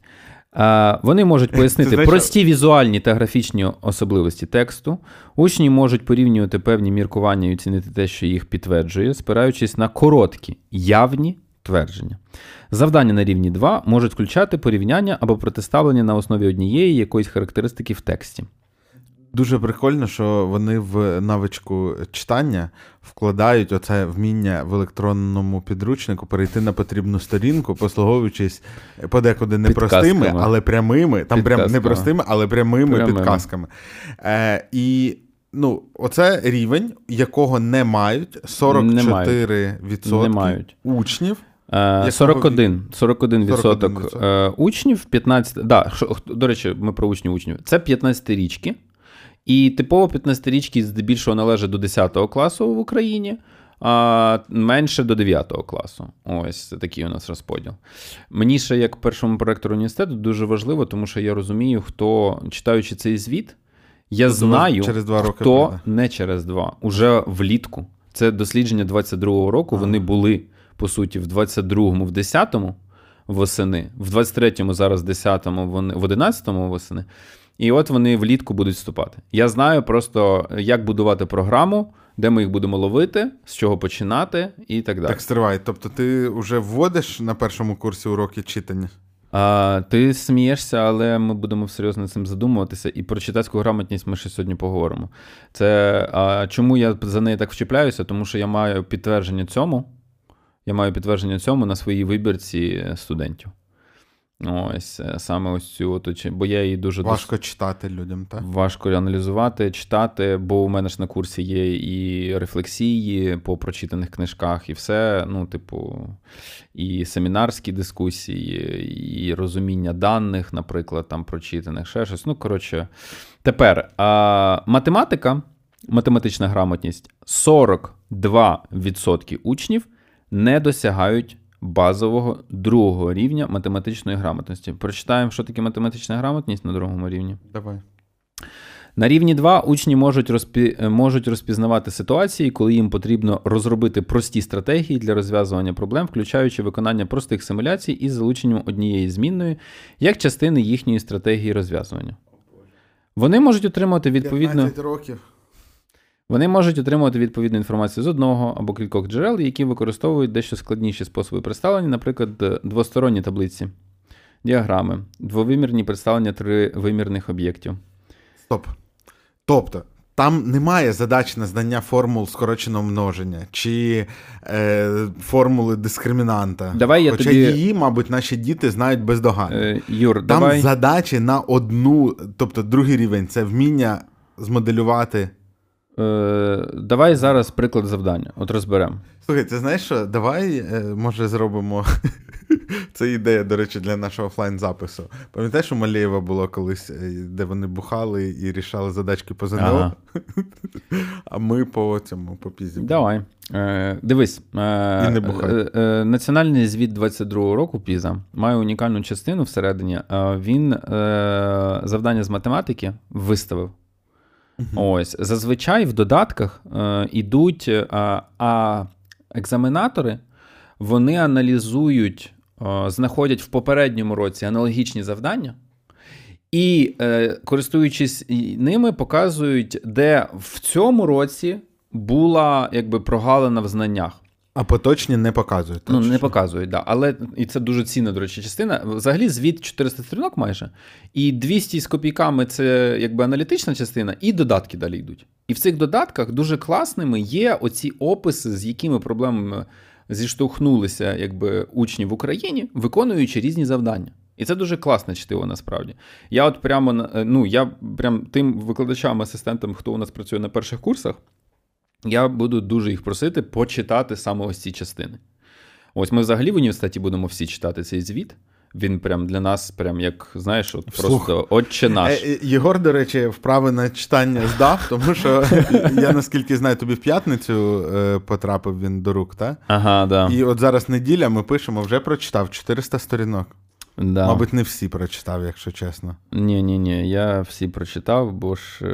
Вони можуть пояснити прості візуальні та графічні особливості тексту. Учні можуть порівнювати певні міркування і оцінити те, що їх підтверджує, спираючись на короткі, явні твердження. Завдання на рівні 2 можуть включати порівняння або протиставлення на основі однієї якоїсь характеристики в тексті. Дуже прикольно, що вони в навичку читання вкладають оце вміння в електронному підручнику перейти на потрібну сторінку, послуговуючись подекуди не простими, але прямими. Там прям не простими, але прямими, прямими. підказками. Е, І ну, оце рівень, якого не мають 44% не мають. учнів. 41 41 відсоток е, учнів, 15. Да, До речі, ми про учнів учнів. Це 15 річки. І типово 15-річки здебільшого належать до 10 класу в Україні, а менше до 9 класу. Ось такий у нас розподіл. Мені ще, як першому проектору університету, дуже важливо, тому що я розумію, хто читаючи цей звіт, я знаю, через два роки хто прийде. не через два, уже влітку. Це дослідження 22-го року. Ага. Вони були, по суті, в 22-му, в 10-му восени, в 23-му, зараз 10-му, в 11-му восени. І от вони влітку будуть вступати. Я знаю просто, як будувати програму, де ми їх будемо ловити, з чого починати і так далі. Так стривай. Тобто, ти вже вводиш на першому курсі уроки читання? А, Ти смієшся, але ми будемо серйозно цим задумуватися. І про читацьку грамотність ми ще сьогодні поговоримо. Це а, чому я за неї так вчіпляюся? Тому що я маю підтвердження цьому. Я маю підтвердження цьому на своїй вибірці студентів. Ось е, саме ось цю от, бо я її дуже важко дос... читати людям, так? Важко аналізувати, читати, бо у мене ж на курсі є і рефлексії по прочитаних книжках, і все. Ну, типу, і семінарські дискусії, і розуміння даних, наприклад, там прочитаних, ще щось. Ну, коротше, тепер а, математика, математична грамотність 42% учнів не досягають базового другого рівня математичної грамотності. Прочитаємо, що таке математична грамотність на другому рівні. Давай. На рівні 2 учні можуть розпі... можуть розпізнавати ситуації, коли їм потрібно розробити прості стратегії для розв'язування проблем, включаючи виконання простих симуляцій із залученням однієї змінної, як частини їхньої стратегії розв'язування. Вони можуть отримати відповідно. 15 років. Вони можуть отримувати відповідну інформацію з одного або кількох джерел, які використовують дещо складніші способи представлення, наприклад, двосторонні таблиці, діаграми, двовимірні представлення тривимірних об'єктів. Стоп. Тобто, там немає задач на знання формул скороченого множення чи е, формули дискримінанта. Давай я Хоча тобі... її, мабуть, наші діти знають бездоганно. Е, Юр, Там давай... задачі на одну, тобто другий рівень це вміння змоделювати. Е, Давай зараз приклад завдання. От розберемо. Слухай, ти знаєш що? Давай, е, може, зробимо. Це ідея, до речі, для нашого офлайн-запису. Пам'ятаєш, у Малєєва було колись, е, де вони бухали і рішали задачки по ЗНО? Ага. А ми по цьому по пізі. Давай. Е, Дивись, е, і не бухай. Е, е, національний звіт 22-го року Піза має унікальну частину всередині. Він е, завдання з математики виставив. Ось зазвичай в додатках е, ідуть, е, а екзаменатори вони аналізують, е, знаходять в попередньому році аналогічні завдання. І, е, користуючись ними, показують, де в цьому році була якби прогалина в знаннях. А поточні не показують. Ну, не показують, да. Але і це дуже цінна, до речі, частина. Взагалі, звіт 400 сторінок майже. І 200 з копійками це якби аналітична частина, і додатки далі йдуть. І в цих додатках дуже класними є оці описи, з якими проблемами зіштовхнулися якби, учні в Україні, виконуючи різні завдання. І це дуже класне чтиво, насправді. Я от прямо ну, я прям тим викладачам, асистентам, хто у нас працює на перших курсах. Я буду дуже їх просити почитати саме ось ці частини. Ось ми взагалі в університеті будемо всі читати цей звіт. Він прям для нас, прям як знаєш, от просто отче наш. Е, е, Єгор, до речі, вправи на читання здав, тому що я наскільки знаю, тобі в п'ятницю е, потрапив він до рук, так? Ага, да. І от зараз неділя ми пишемо, вже прочитав 400 сторінок. Да. Мабуть, не всі прочитав, якщо чесно. Ні, ні, ні, я всі прочитав, бо ж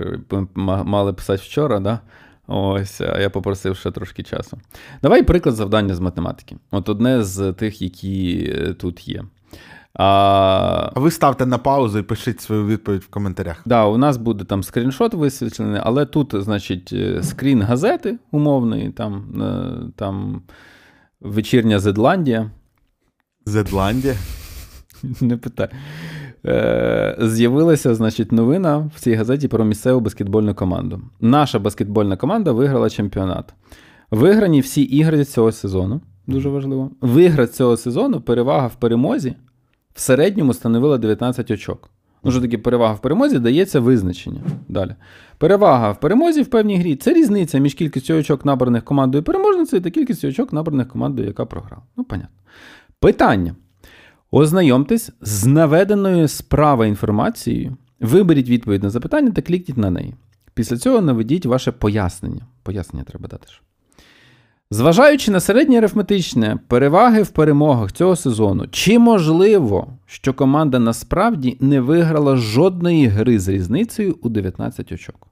мали писати вчора, да? Ось, а я попросив ще трошки часу. Давай приклад завдання з математики. От одне з тих, які е, тут є. А ви ставте на паузу і пишіть свою відповідь в коментарях. Так, да, у нас буде там скріншот висвітлений, але тут, значить, е, скрін газети умовний, там е, там вечірня Зедландія. Зедландія? Не питай. Е, З'явилася, значить, новина в цій газеті про місцеву баскетбольну команду. Наша баскетбольна команда виграла чемпіонат. Виграні всі ігри цього сезону. Дуже важливо. Вигра цього сезону перевага в перемозі в середньому становила 19 очок. Ну, що таке перевага в перемозі дається визначення. Далі. Перевага в перемозі в певній грі це різниця між кількістю очок, набраних командою переможницею, та кількістю очок, набраних командою, яка програла. Ну, понятно. Питання. Ознайомтесь з наведеною справа інформацією. Виберіть відповідь на запитання та клікніть на неї. Після цього наведіть ваше пояснення. Пояснення треба дати. ж. Зважаючи на середнє арифметичне переваги в перемогах цього сезону, чи можливо, що команда насправді не виграла жодної гри з різницею у 19 очок?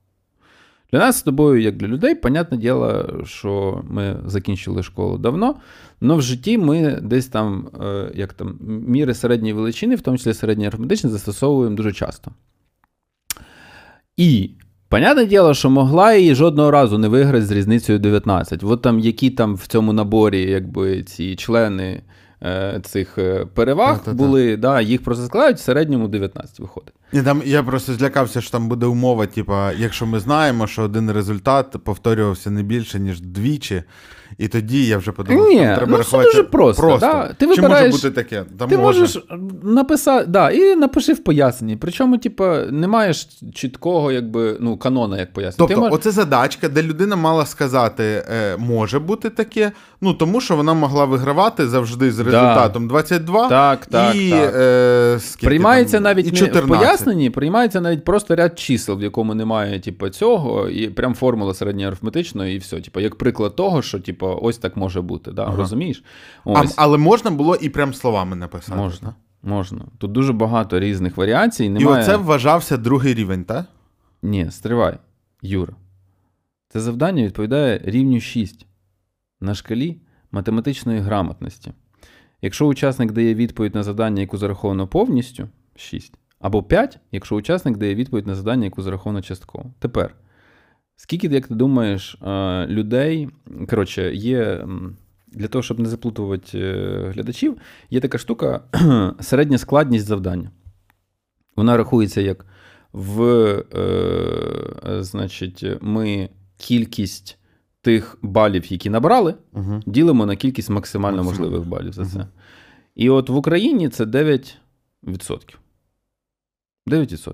Для нас з тобою, як для людей, понятне діло, що ми закінчили школу давно, але в житті ми десь там, е, як там, міри середньої величини, в тому числі середньо арифметичне, застосовуємо дуже часто. І Понятне діло, що могла її жодного разу не виграти з різницею 19. От там які там в цьому наборі якби ці члени е, цих е, переваг Та-та-та. були, да, їх просто складають, в середньому 19 виходить. Ні, там, я просто злякався, що там буде умова, типа, якщо ми знаємо, що один результат повторювався не більше, ніж двічі, і тоді я вже подумав, Ні, що треба ну, рахувати дуже просто, да. Ти Чи може бути таке? Там Ти може. можеш написати, да, і напиши в поясненні. Причому, типу, немає ж чіткого, якби, ну, канона, як пояснення. Тобто, мож- оце задачка, де людина мала сказати, е, може бути таке, ну тому що вона могла вигравати завжди з результатом 22 Так, так, і так. Е, скільки Приймається там, навіть і не 14. Поясненні, приймається навіть просто ряд чисел, в якому немає типу, цього, і прям формула середньоарифметичної, і все. Типу, як приклад того, що типу, ось так може бути. Да? Ага. Розумієш? А, але можна було і прям словами написати. можна. Можна. Тут дуже багато різних варіацій. І оце вважався другий рівень, так? Ні, стривай, Юра. Це завдання відповідає рівню 6 на шкалі математичної грамотності. Якщо учасник дає відповідь на завдання, яку зараховано повністю 6, або 5, якщо учасник дає відповідь на завдання, яку зараховано частково. Тепер, скільки, як ти думаєш, е, людей, коротше, є. Для того, щоб не заплутувати е, глядачів, є така штука середня складність завдання. Вона рахується як в, е, значить, ми кількість тих балів, які набрали, Угу. ділимо на кількість максимально можливих балів за це. Мгм. І от в Україні це 9%. 9%.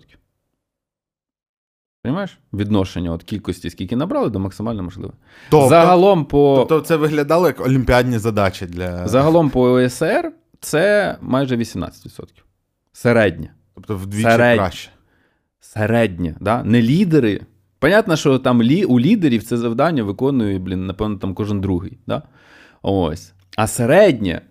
Понимаєш? Відношення от кількості, скільки набрали, до максимально можливого. Тобто, Загалом по, тобто це виглядало як олімпіадні задачі для. загалом по ОСР це майже 18%. Середнє. Тобто вдвічі Середньо. краще. Середнє, да? не лідери. Понятно, що там лі, у лідерів це завдання виконує, блін, напевно, там кожен другий. Да? Ось. А середнє,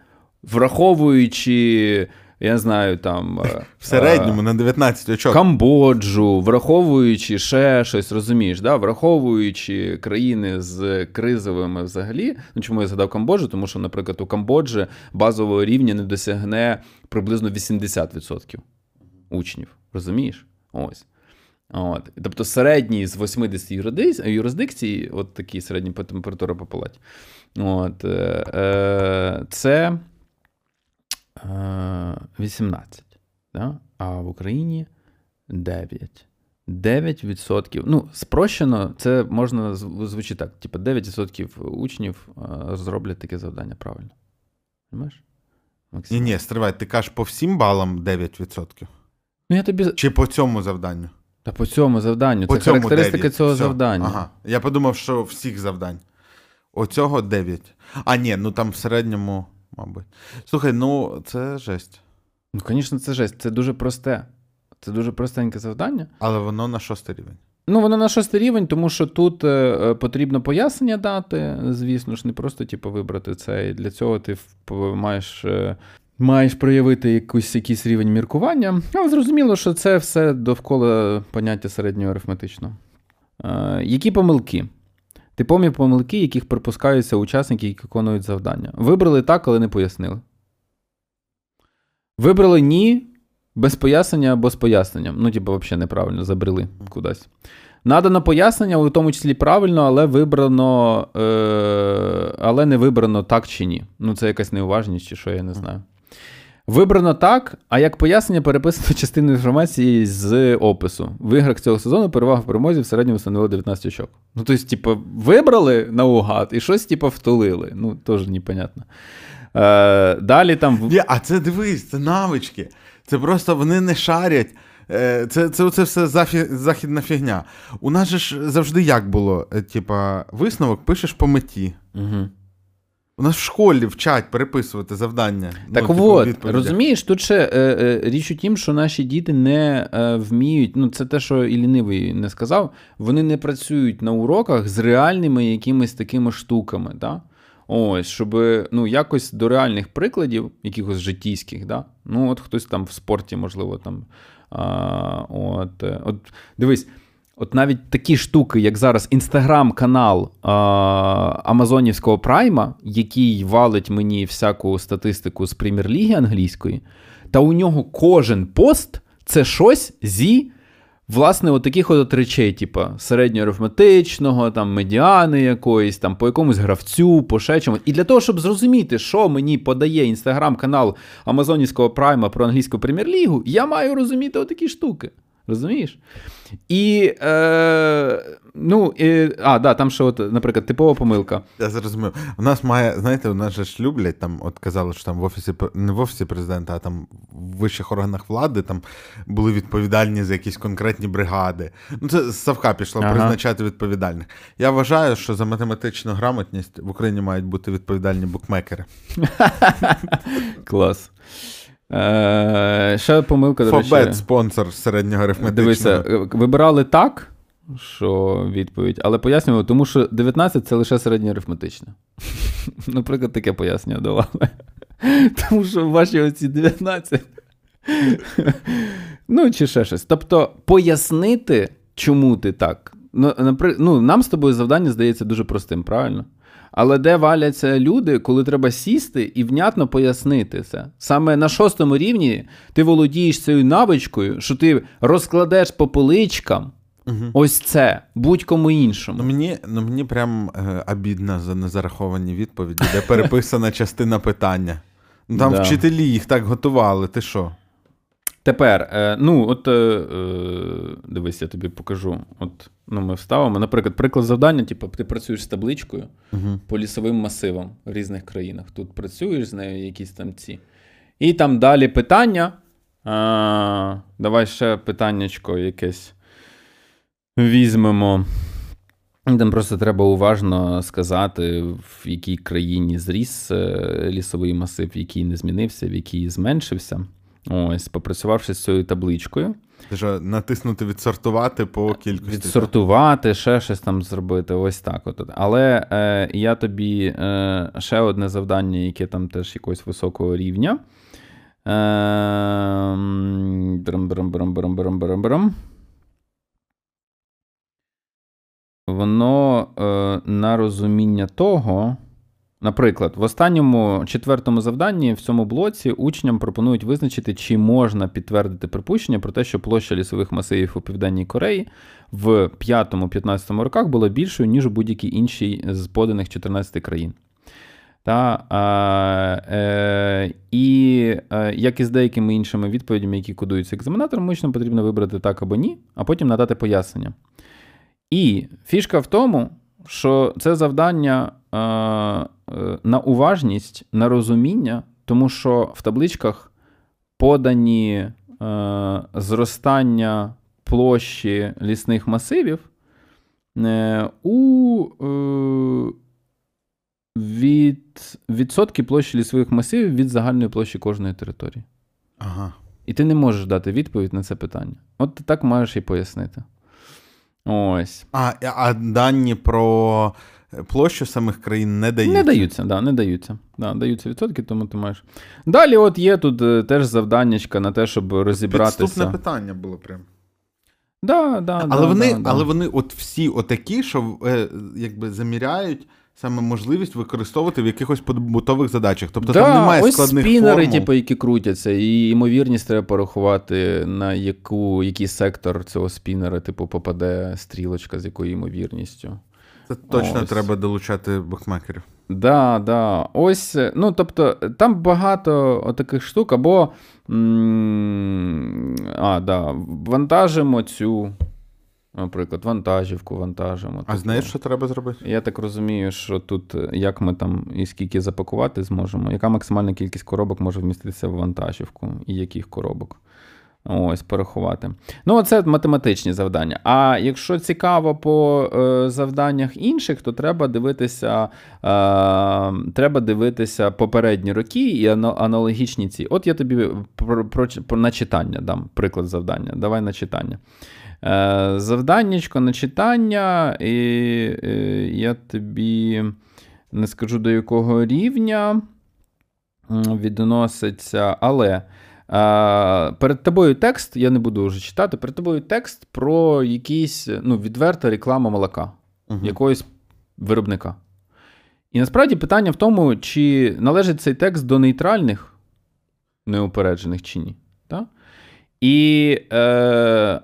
враховуючи, я не знаю, там. е, В середньому на 19 очок. Камбоджу, враховуючи ще щось, розумієш, да? враховуючи країни з кризовими взагалі. Ну, чому я згадав Камбоджу? Тому що, наприклад, у Камбоджі базового рівня не досягне приблизно 80% учнів. Розумієш? Ось. От. Тобто середній з 80 юрисдикцій, юрисдикцій, от такі середні по температури по палаті. От, е, е, це е, 18. Да? А в Україні 9. 9%. Ну, спрощено, це можна зв- звучить так: типу 9% учнів е, зроблять таке завдання правильно. Понимаєш? Ні, ні, стривай, ти кажеш по всім балам 9%. Ну, я тобі. Чи по цьому завданню? Та по цьому завданню. По це цьому характеристика 9. цього Все. завдання. Ага. Я подумав, що всіх завдань. Оцього 9. А, ні, ну там в середньому, мабуть. Слухай, ну це жесть. Ну, звісно, це жесть. Це дуже просте. Це дуже простеньке завдання. Але воно на шостий рівень. Ну, воно на шостий рівень, тому що тут е, е, потрібно пояснення дати, звісно ж, не просто типу, вибрати це. І для цього ти маєш, е, маєш проявити якийсь, якийсь рівень міркування. Але зрозуміло, що це все довкола поняття середнього арифметичного. Е, які помилки? Типові помилки, яких припускаються учасники, які виконують завдання. Вибрали так, але не пояснили. Вибрали ні, без пояснення або з поясненням. Ну, типу, взагалі неправильно забрели кудись. Надано пояснення, у тому числі правильно, але вибрано, е, але не вибрано так чи ні. Ну, це якась неуважність, чи що, я не знаю. Вибрано так, а як пояснення, переписано частину інформації з опису. В іграх цього сезону перевага в перемозі в середньому становила 19 очок. Ну, тобто, типу, вибрали наугад і щось, типу, втулили. Ну, теж непонятно. Е, Далі там. Ні, А це дивись, це навички. Це просто вони не шарять. Е, це це, це все зафі, західна фігня. У нас же ж завжди як було? Е, типа, висновок пишеш по меті. Угу. У нас в школі вчать переписувати завдання. Так ну, типу, от, розумієш, тут ще е, е, річ у тім, що наші діти не е, вміють, ну це те, що і лінивий не сказав, вони не працюють на уроках з реальними якимись такими штуками. Да? Ось, щоб ну, якось до реальних прикладів, якихось життійських, да? ну от хтось там в спорті, можливо, там. А, от, е, от, Дивись. От навіть такі штуки, як зараз інстаграм-канал Амазонівського Прайма, який валить мені всяку статистику з прем'єр-ліги англійської, та у нього кожен пост це щось зі, власне, от таких от речей, типу середньоарифметичного, там, медіани якоїсь, там, по якомусь гравцю, по ще. І для того, щоб зрозуміти, що мені подає інстаграм-канал Амазонівського Прайма про англійську прем'єр-лігу, я маю розуміти отакі штуки. Розумієш? І, е, ну, і, а, да, там ще, от, наприклад, типова помилка. Я зрозумів. У нас має, знаєте, у нас же ж люблять, там, от казали, що там в офісі, не в офісі президента, а там в вищих органах влади там були відповідальні за якісь конкретні бригади. Ну, це з Савка пішло ага. призначати відповідальних. Я вважаю, що за математичну грамотність в Україні мають бути відповідальні букмекери. Клас. Е, Ще помилка, до речі. Спонсор середнього арифметичного. Дивися, вибирали так, що відповідь, але пояснювали, тому що 19 це лише середнє арифметичне. Наприклад, таке пояснення давали. Тому що ваші оці 19. Ну, чи ще щось. Тобто, пояснити, чому ти так. Ну, напри... ну, Нам з тобою завдання здається дуже простим, правильно? Але де валяться люди, коли треба сісти і внятно пояснити це. Саме на шостому рівні ти володієш цією навичкою, що ти розкладеш по поличкам. Угу. Ось це будь-кому іншому. Ну Мені ну мені прям е, обідно за незараховані відповіді, де переписана частина питання. Ну Там да. вчителі їх так готували. Ти що? Тепер, е, ну, от е, е, дивись, я тобі покажу. От, ну, Ми вставимо. Наприклад, приклад завдання, типу, ти працюєш з табличкою uh по лісовим масивам в різних країнах. Тут працюєш з нею, якісь там ці. І там далі питання. А, Давай ще питаннячко якесь візьмемо. Там просто треба уважно сказати, в якій країні зріс лісовий масив, в який не змінився, в який зменшився. Ось, попрацювавши з цією табличкою. Що, натиснути відсортувати по кількості. Відсортувати, ще щось там зробити. Ось так. От. Але е, я тобі е, ще одне завдання, яке там теж якогось високого рівня. Брам-брам-брам-брам-брам-брам-брам. Воно е, на розуміння того. Наприклад, в останньому четвертому завданні в цьому блоці учням пропонують визначити, чи можна підтвердити припущення про те, що площа лісових масивів у Південній Кореї в 5-15 роках була більшою, ніж у будь-якій іншій з поданих 14 країн. Та, а, е, І е, як і з деякими іншими відповідями, які кодуються екзаменатором, учням потрібно вибрати так або ні, а потім надати пояснення. І фішка в тому, що це завдання. Е, Е, на уважність, на розуміння, тому що в табличках подані е, зростання площі лісних масивів е, у е, від відсотки площі лісових масивів від загальної площі кожної території. Ага. І ти не можеш дати відповідь на це питання. От ти так маєш і пояснити. Ось. А, А дані про площу самих країн не даються. Не даються, да, не даються. Да, Даються відсотки, тому ти маєш. Далі, от є тут е, теж завданнячка на те, щоб розібратися. Підступне питання було прям. Да, да, Але да, вони да, але вони от всі отакі, що е, якби заміряють саме можливість використовувати в якихось побутових задачах. Тобто да, там немає ось складних спінери, формул. типу, які крутяться, і ймовірність треба порахувати, на яку, який сектор цього спінера, типу, попаде стрілочка з якою ймовірністю. Це точно Ось. треба долучати букмекерів. Да, да. Ось, ну тобто, там багато таких штук, або. м, А, да, вантажимо цю, наприклад, вантажівку вантажимо. А Типу, знаєш, що треба зробити? Я так розумію, що тут е, як ми там і скільки запакувати зможемо, яка максимальна кількість коробок може вміститися в вантажівку, і яких коробок. Ось, порахувати. Ну, це математичні завдання. А якщо цікаво по е, завданнях інших, то треба дивитися, е, треба дивитися попередні роки і аналогічні ці. От я тобі про, про, про на читання дам приклад завдання. Давай на читання. Е, завданнячко на читання, і е, я тобі не скажу до якого рівня відноситься, але. Перед тобою текст, я не буду вже читати, перед тобою текст про якийсь ну, відверта реклама молока Мгм. якогось виробника. І насправді питання в тому, чи належить цей текст до нейтральних неупереджених чи ні. Так? І е, е,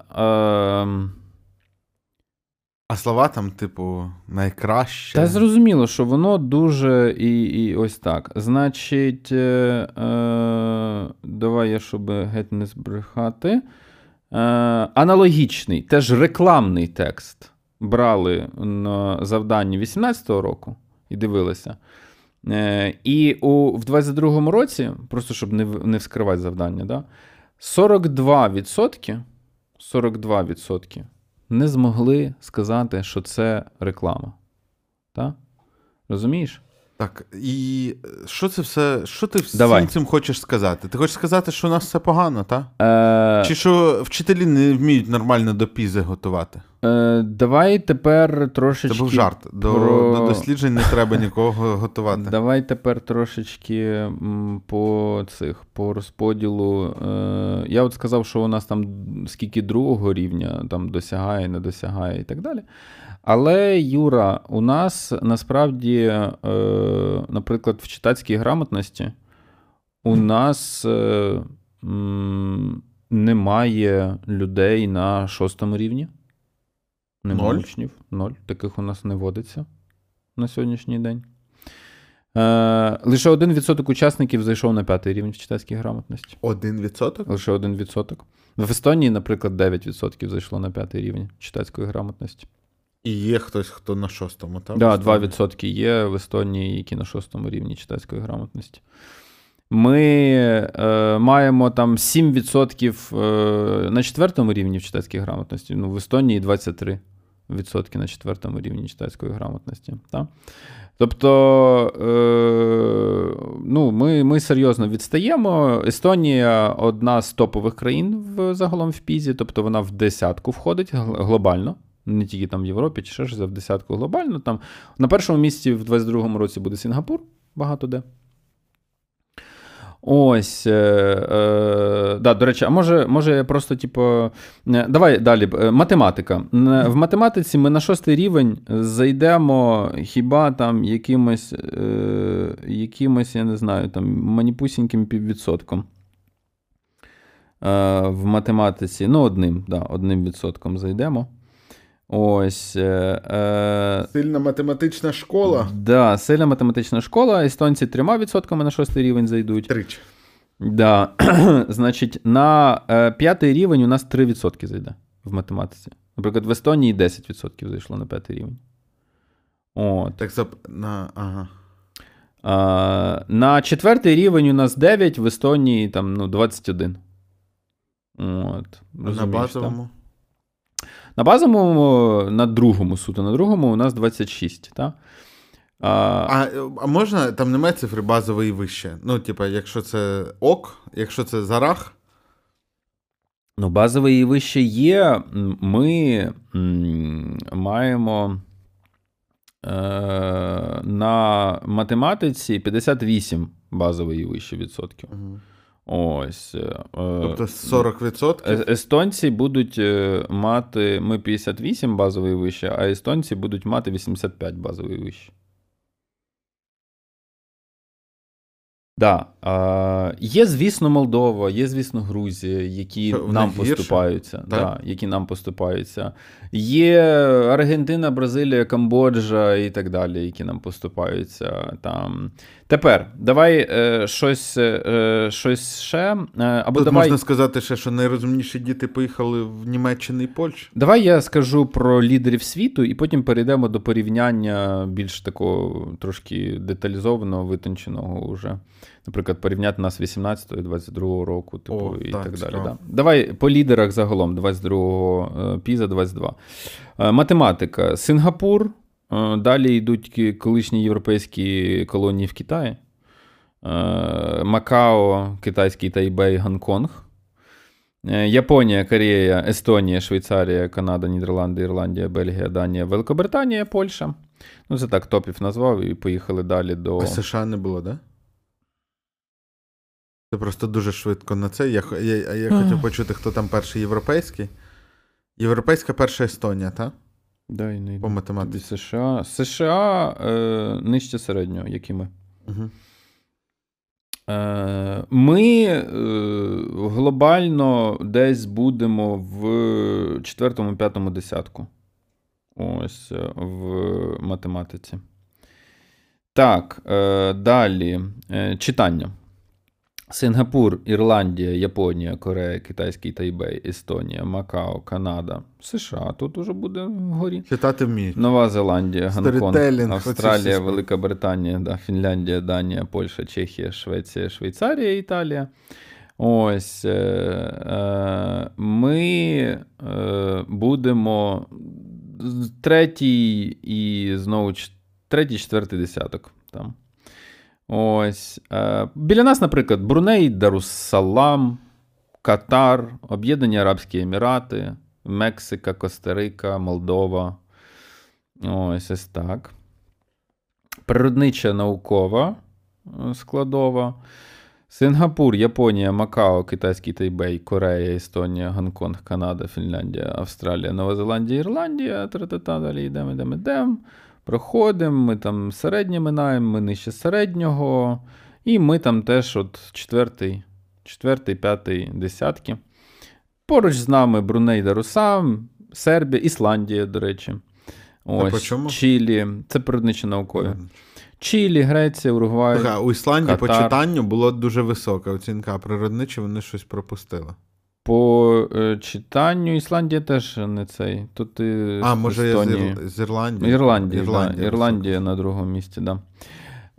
А слова там, типу, найкраще. та зрозуміло, що воно дуже і, і ось так. Значить, е, е, давай я, щоб геть не збрехати. Е, аналогічний, теж рекламний текст брали на завданні 18-го року і дивилися. Е, і у, в 22-му році, просто щоб не, не вскривати завдання, да, 42%, 42% не змогли сказати, що це реклама. Так? Розумієш? Так, і е, що це все. Що ти всім Давай. цим хочеш сказати? Ти хочеш сказати, що у нас все погано, так? Е, Чи що вчителі не вміють нормально до пізи готувати? Е, давай тепер трошечки. Це був жарт. До, про- до досліджень не треба нікого готувати. Давай тепер трошечки по цих по розподілу. Е, я от сказав, що у нас там скільки другого рівня там досягає, не досягає і так далі. Але, Юра, у нас насправді, е, наприклад, в читацькій грамотності у нас е, немає людей на шостому рівні. Немає Ноль? учнів. Ноль. Таких у нас не водиться на сьогоднішній день. Е, лише 1% учасників зайшов на п'ятий рівень в читацькій грамотності. Один відсоток? Лише 1%. В Естонії, наприклад, 9% зайшло на п'ятий рівень читацької грамотності. І є хтось, хто на шостому, так? Так, да, 2% є в Естонії, які на шостому рівні читацької грамотності. Ми е, маємо там 7% е, на четвертому рівні в читацькій грамотності. Ну, в Естонії 23% на четвертому рівні читацької грамотності. Так? Тобто, е, ну, ми, ми серйозно відстаємо. Естонія одна з топових країн в, загалом в Пізі, тобто вона в десятку входить глобально. Не тільки там в Європі чи ще ж в десятку глобально. Там на першому місці в 22-му році буде Сінгапур, багато де. Ось. Е, е, да, до речі, а може, може я просто, типу. е, Давай далі. Е, Математика. В математиці ми на шостий рівень зайдемо хіба там якимось, е, якимось, я не знаю, там маніпусіньким піввідсотком. Е, в математиці. Ну, одним, да, одним відсотком зайдемо. Ось. Е, е, Сильна математична школа. Да, сильна математична школа. Естонці трьома відсотками на шостий рівень зайдуть. Тричі. Да. Значить, на е, п'ятий рівень у нас 3% зайде в математиці. Наприклад, в Естонії 10% зайшло на п'ятий рівень. От. Так зап... на... Ага. А, на четвертий рівень у нас 9, в Естонії там, ну, 21. От. на Розумієш, так? базовому. На базовому, на другому суто, на другому у нас 26, так? А, А, а можна, там немає цифри базовий і вище. Ну, типа, якщо це ок, якщо це зарах, Ну, базовий і вище є. Ми маємо е, на математиці 58 базовий і вище відсотків. Ось. е, тобто 40%. е- Естонці будуть е, мати. Ми 58 базовий вище, а естонці будуть мати 85 базовий вище. Да. Є, звісно, Молдова, є, звісно, Грузія, які Що, нам поступаються. Да? Да, які нам поступаються. Є Аргентина, Бразилія, Камбоджа і так далі, які нам поступаються. Там. Тепер давай е, щось е, щось ще. Е, або Тут давай... можна сказати ще, що найрозумніші діти поїхали в Німеччину і Польщу. Давай я скажу про лідерів світу, і потім перейдемо до порівняння більш такого трошки деталізованого, витонченого уже. Наприклад, порівняти нас 18-го і 22-го року, типу, О, і так, так, далі. Да. Давай по лідерах загалом 22-го, е, Піза 22. Е, Математика. Сингапур. Е, Далі йдуть колишні європейські колонії в Китаї. Е, Макао, китайський Тайбей, Гонконг. Е, Японія, Корея, Естонія, Швейцарія, Канада, Нідерланди, Ірландія, Бельгія, Данія, Великобританія, Польща. Ну, це так, топів назвав і поїхали далі до. А США не було, да? Це просто дуже швидко на це. Я, я, я, я хотів почути, хто там перший європейський. Європейська перша Естонія, так? Не По математиці. Тобі США. США е, нижче середнього, як і ми. Угу. Е, Ми е, глобально десь будемо в четвертому-п'ятому десятку. Ось е, в математиці. Так, е, далі. Е, Читання. Сингапур, Ірландія, Японія, Корея, Китайський Тайбей, Естонія, Макао, Канада, США. Тут уже буде вгорі. Читати вміють. Нова Зеландія, Гонконг, Австралія. Велика Британія, да, Фінляндія, Данія, Польща, Чехія, Швеція, Швейцарія, Італія. Ось е, е, ми е, будемо третій і знову третій, четвертий десяток. Там. Ось. Е, біля нас, наприклад, Бруней, Даруссалам, Катар, Об'єднані Арабські Емірати, Мексика, Коста-Рика, Молдова. Ось ось так. Природнича наукова е, складова. Сингапур, Японія, Макао, Китайський Тайбей, Корея, Естонія, Гонконг, Канада, Фінляндія, Австралія, Нова Зеландія, Ірландія. Далі йдемо, йдемо, йдемо. Проходимо, ми там середнє минаємо, ми нижче середнього. І ми там теж от четвертий, четвертий, п'ятий десятки. Поруч з нами Бруней Дарусам, Сербія, Ісландія, до речі. Ось, чому? Чилі. Це природничі наукові. Чилі, Греція, Уругвай. Ага, у Ісландії по читанню було дуже висока оцінка, а природничі вони щось пропустили. По е, читанню Ісландія теж не цей. Тут і А, може, я з, Естонії. Ір... з Ірландії? Ірландія, Ірландія, да. Ірландія на другому місці, да.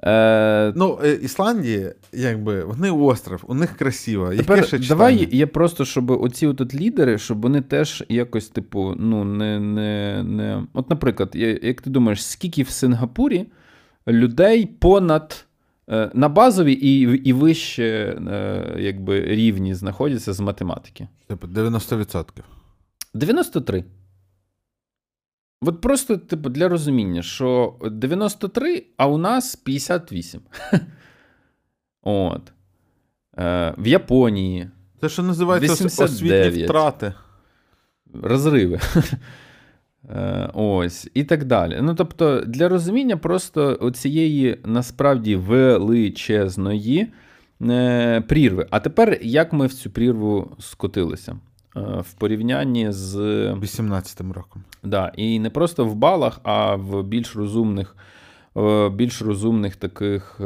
Е, Ну, е, Ісландії, якби, вони остров, у них красиво. Яке ще читання? давай я просто, щоб оці от лідери, щоб вони теж якось, типу, ну, не. не, не... От, наприклад, як ти думаєш, скільки в Сингапурі людей понад е, на базовій і, і вище е, якби, рівні знаходяться з математики? Типу, 90%. 93. От просто, типу, для розуміння, що 93, а у нас 58. От. Е, в Японії Це що називається 89. освітні втрати. розриви. Е, Ось, і так далі. Ну, тобто, для розуміння просто цієї насправді величезної е, прірви. А тепер як ми в цю прірву скотилися? Е, В порівнянні з 18-м роком. Да, і не просто в балах, а в більш розумних, більш розумних таких,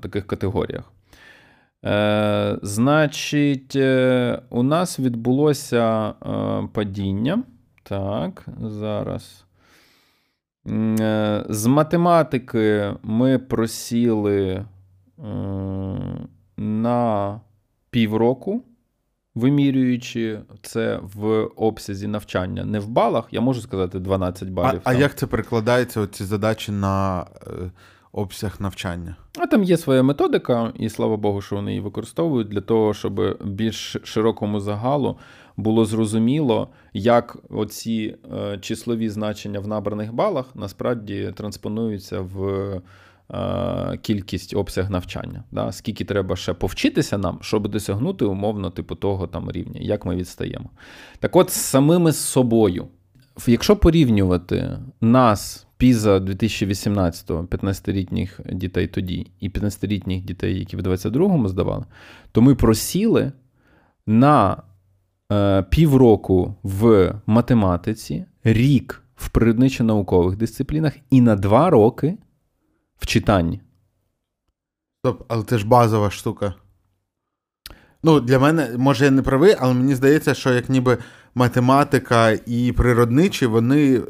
таких категоріях. Е, Значить, у нас відбулося падіння. Так, зараз. Е, З математики ми просіли е, на півроку вимірюючи це в обсязі навчання, не в балах, я можу сказати 12 балів. а там. як це перекладається, оці задачі на е, обсяг навчання? А там є своя методика, і слава Богу, що вони її використовують для того, щоб більш широкому загалу було зрозуміло, як оці е, числові значення в набраних балах насправді транспонуються в е, кількість обсяг навчання. Да? Скільки треба ще повчитися нам, щоб досягнути умовно типу того там рівня, як ми відстаємо. Так от, самими з собою. Якщо порівнювати нас Піза 2018-го, 15-літніх дітей тоді і 15-літніх дітей, які в 22-му здавали, то ми просіли на е, півроку в математиці, рік в природничо-наукових дисциплінах і на два роки в читанні. Стоп, але це ж базова штука. Ну, для мене, може, я не правий, але мені здається, що як ніби математика і природничі, вони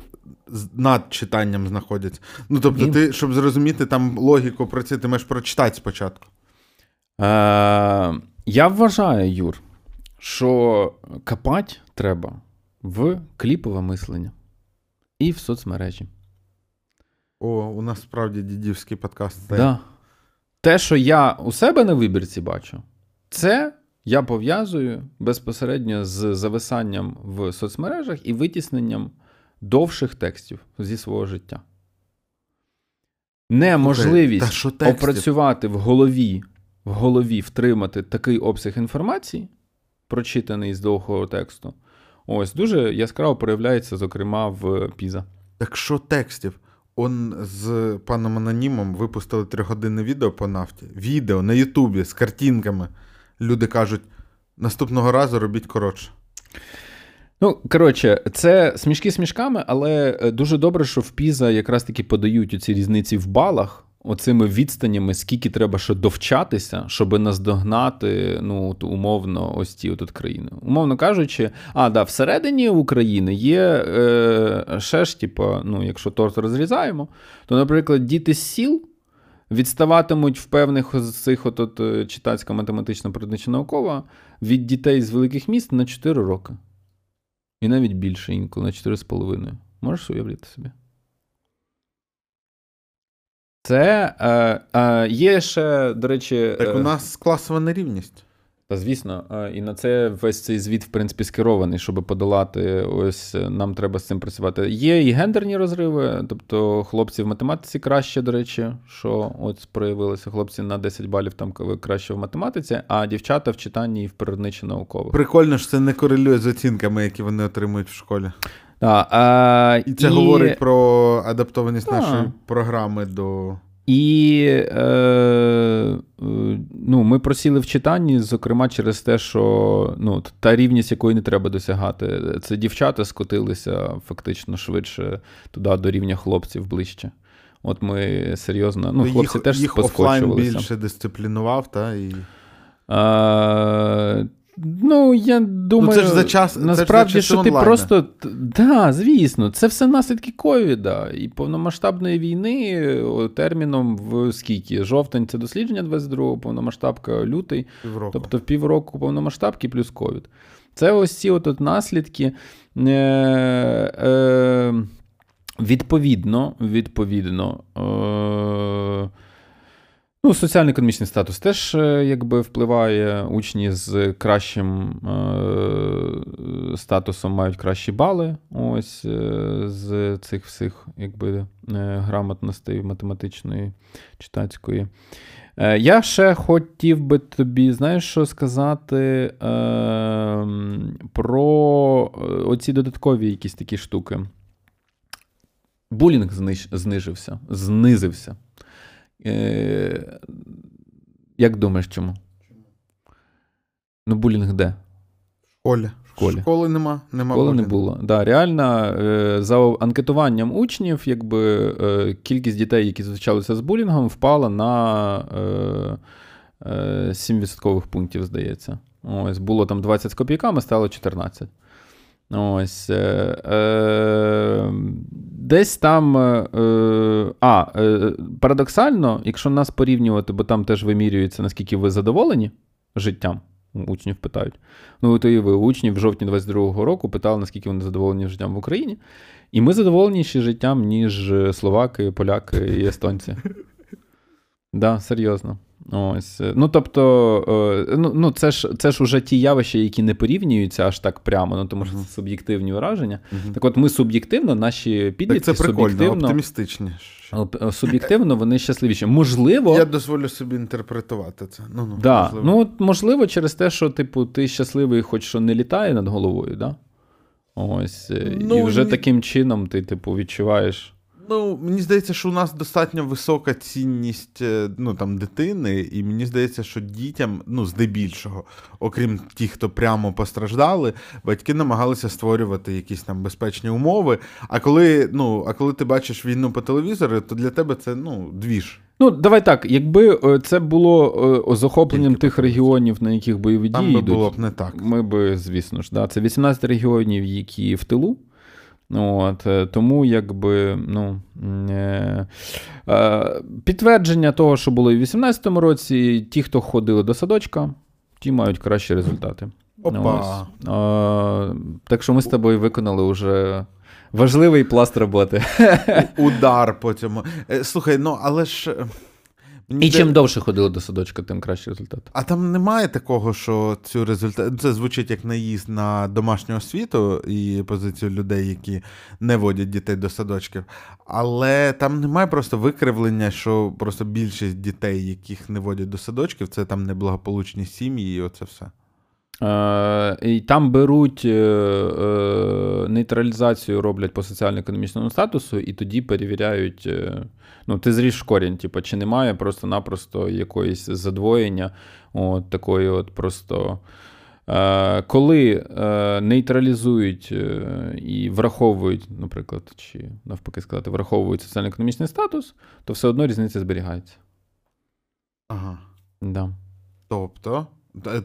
над читанням знаходяться. Ну, тобто, ти, щоб зрозуміти там логіку про це, ти маєш прочитати спочатку. Е, Я вважаю, Юр, що копати треба в кліпове мислення і в соцмережі. О, у нас справді дідівський подкаст. Да. Те, що я у себе на вибірці бачу, це я пов'язую безпосередньо з зависанням в соцмережах і витісненням довших текстів зі свого життя. Неможливість okay. опрацювати в голові, в голові втримати такий обсяг інформації, прочитаний з довгого тексту, ось дуже яскраво проявляється, зокрема, в Піза. Так що текстів? Он з паном Анонімом випустили трьохгодинне відео по нафті. Відео на Ютубі з картинками. Люди кажуть, наступного разу робіть коротше. Ну, коротше, це смішки смішками, але е, дуже добре, що в Піза якраз таки подають оці різниці в балах. Оцими відстанями, скільки треба ще довчатися, щоб наздогнати, ну, от, умовно, ось ці от країни. Умовно кажучи, а, да, всередині України є е, ще ж, типу, ну, якщо торт розрізаємо, то, наприклад, діти з сіл відставатимуть в певних з цих от, от е, читацька математична природнича наукова від дітей з великих міст на 4 роки. І навіть більше інколи на 4,5. Можеш уявити собі? Це е, е, є ще, до речі. Так у е, нас класова нерівність. Та звісно, і на це весь цей звіт, в принципі, скерований, щоб подолати. Ось нам треба з цим працювати. Є і гендерні розриви, тобто хлопці в математиці краще, до речі, що от проявилося. Хлопці на 10 балів там краще в математиці, а дівчата в читанні і в природничі наукових. Прикольно, що це не корелює з оцінками, які вони отримують в школі. А, а, І це і... говорить про адаптованість а. нашої програми до. І е, ну, ми просіли в читанні, зокрема, через те, що ну, та рівність, якої не треба досягати. Це дівчата скотилися фактично швидше туди до рівня хлопців ближче. От ми серйозно. Ну, хлопці їх, теж їх офлайн більше дисциплінував, та і. Е, Ну, я думаю, ну, це ж за час, насправді, це ж за що ти онлайна. просто. Да, звісно, це все наслідки ковіда і повномасштабної війни терміном в скільки? Жовтень це дослідження 22-го, повномасштабка лютий. Півроку. Тобто в півроку повномасштабки плюс ковід. Це ось ці от, от наслідки. Е, е, Відповідно, відповідно. Е, Ну, Соціально-економічний статус теж е, якби впливає. Учні з кращим е, статусом мають кращі бали. Ось е, з цих всіх якби, е, грамотностей математичної, читацької. Е, я ще хотів би тобі, знаєш, що сказати е, про оці додаткові якісь такі штуки. Булінг зниж, знижився, знизився. Е, Як думаєш, чому? Ну, булінг де? В школі. школі. Школи нема. нема Школи не було. Да, Реально, е, за анкетуванням учнів, якби е, кількість дітей, які зустрічалися з булінгом, впала на е, 7% е, пунктів, здається. Ось, Було там 20 з копійками, стало 14. Ось. Е, е, Десь там. Е, а, е, парадоксально, якщо нас порівнювати, бо там теж вимірюється, наскільки ви задоволені життям. Учнів питають. Ну, то і ви учні в жовтні 22-го року питали, наскільки вони задоволені життям в Україні. І ми задоволеніші життям, ніж словаки, поляки і естонці. Да, серйозно. Ось. Ну, тобто, е, ну, ну це ж це ж уже ті явища, які не порівнюються аж так прямо, ну тому що це суб'єктивні враження. Uh-huh. Так от ми суб'єктивно, наші підлітки так це прикольно, суб'єктивно, оптимістичні. Е, суб'єктивно вони щасливіші. Можливо. Я дозволю собі інтерпретувати це. Ну, ну, да. можливо. ну от, можливо, через те, що типу, ти щасливий, хоч що не літає над головою, да? Ось. Е, ну, І вже ні... таким чином ти, типу, відчуваєш. Ну, мені здається, що у нас достатньо висока цінність е, ну, там, дитини, і мені здається, що дітям, ну, здебільшого, окрім тих, хто прямо постраждали, батьки намагалися створювати якісь там безпечні умови. А коли ну, а коли ти бачиш війну по телевізору, то для тебе це ну, двіж. Ну, давай так, якби е, це було е, захопленням Тільки тих регіонів, на яких бойові Там дії би йдуть, було б не так. ми би, звісно ж, да, це 18 регіонів, які в тилу. От, е, тому якби ну, е, е, підтвердження того, що було і в 18-му році, ті, хто ходили до садочка, ті мають кращі результати. Опа. Ось. Е, так що ми з тобою виконали вже важливий пласт роботи. Удар по цьому. Е, Слухай, ну але ж. Е, мені І чим довше ходили до садочка, тим кращий результат. А там немає такого, що цю результат... це звучить як наїзд на домашню освіту і позицію людей, які не водять дітей до садочків. Але там немає просто викривлення, що просто більшість дітей, яких не водять до садочків, це там неблагополучні сім'ї, і оце все. Е, і там беруть е, е, нейтралізацію, роблять по соціально-економічному статусу, і тоді перевіряють. Ну, ти зріж корінь, типу, чи немає просто-напросто якоїсь задвоєння, от такої от просто. Коли нейтралізують і враховують, наприклад, чи навпаки сказати, враховують соціально-економічний статус, то все одно різниця зберігається. Ага. Да. Тобто.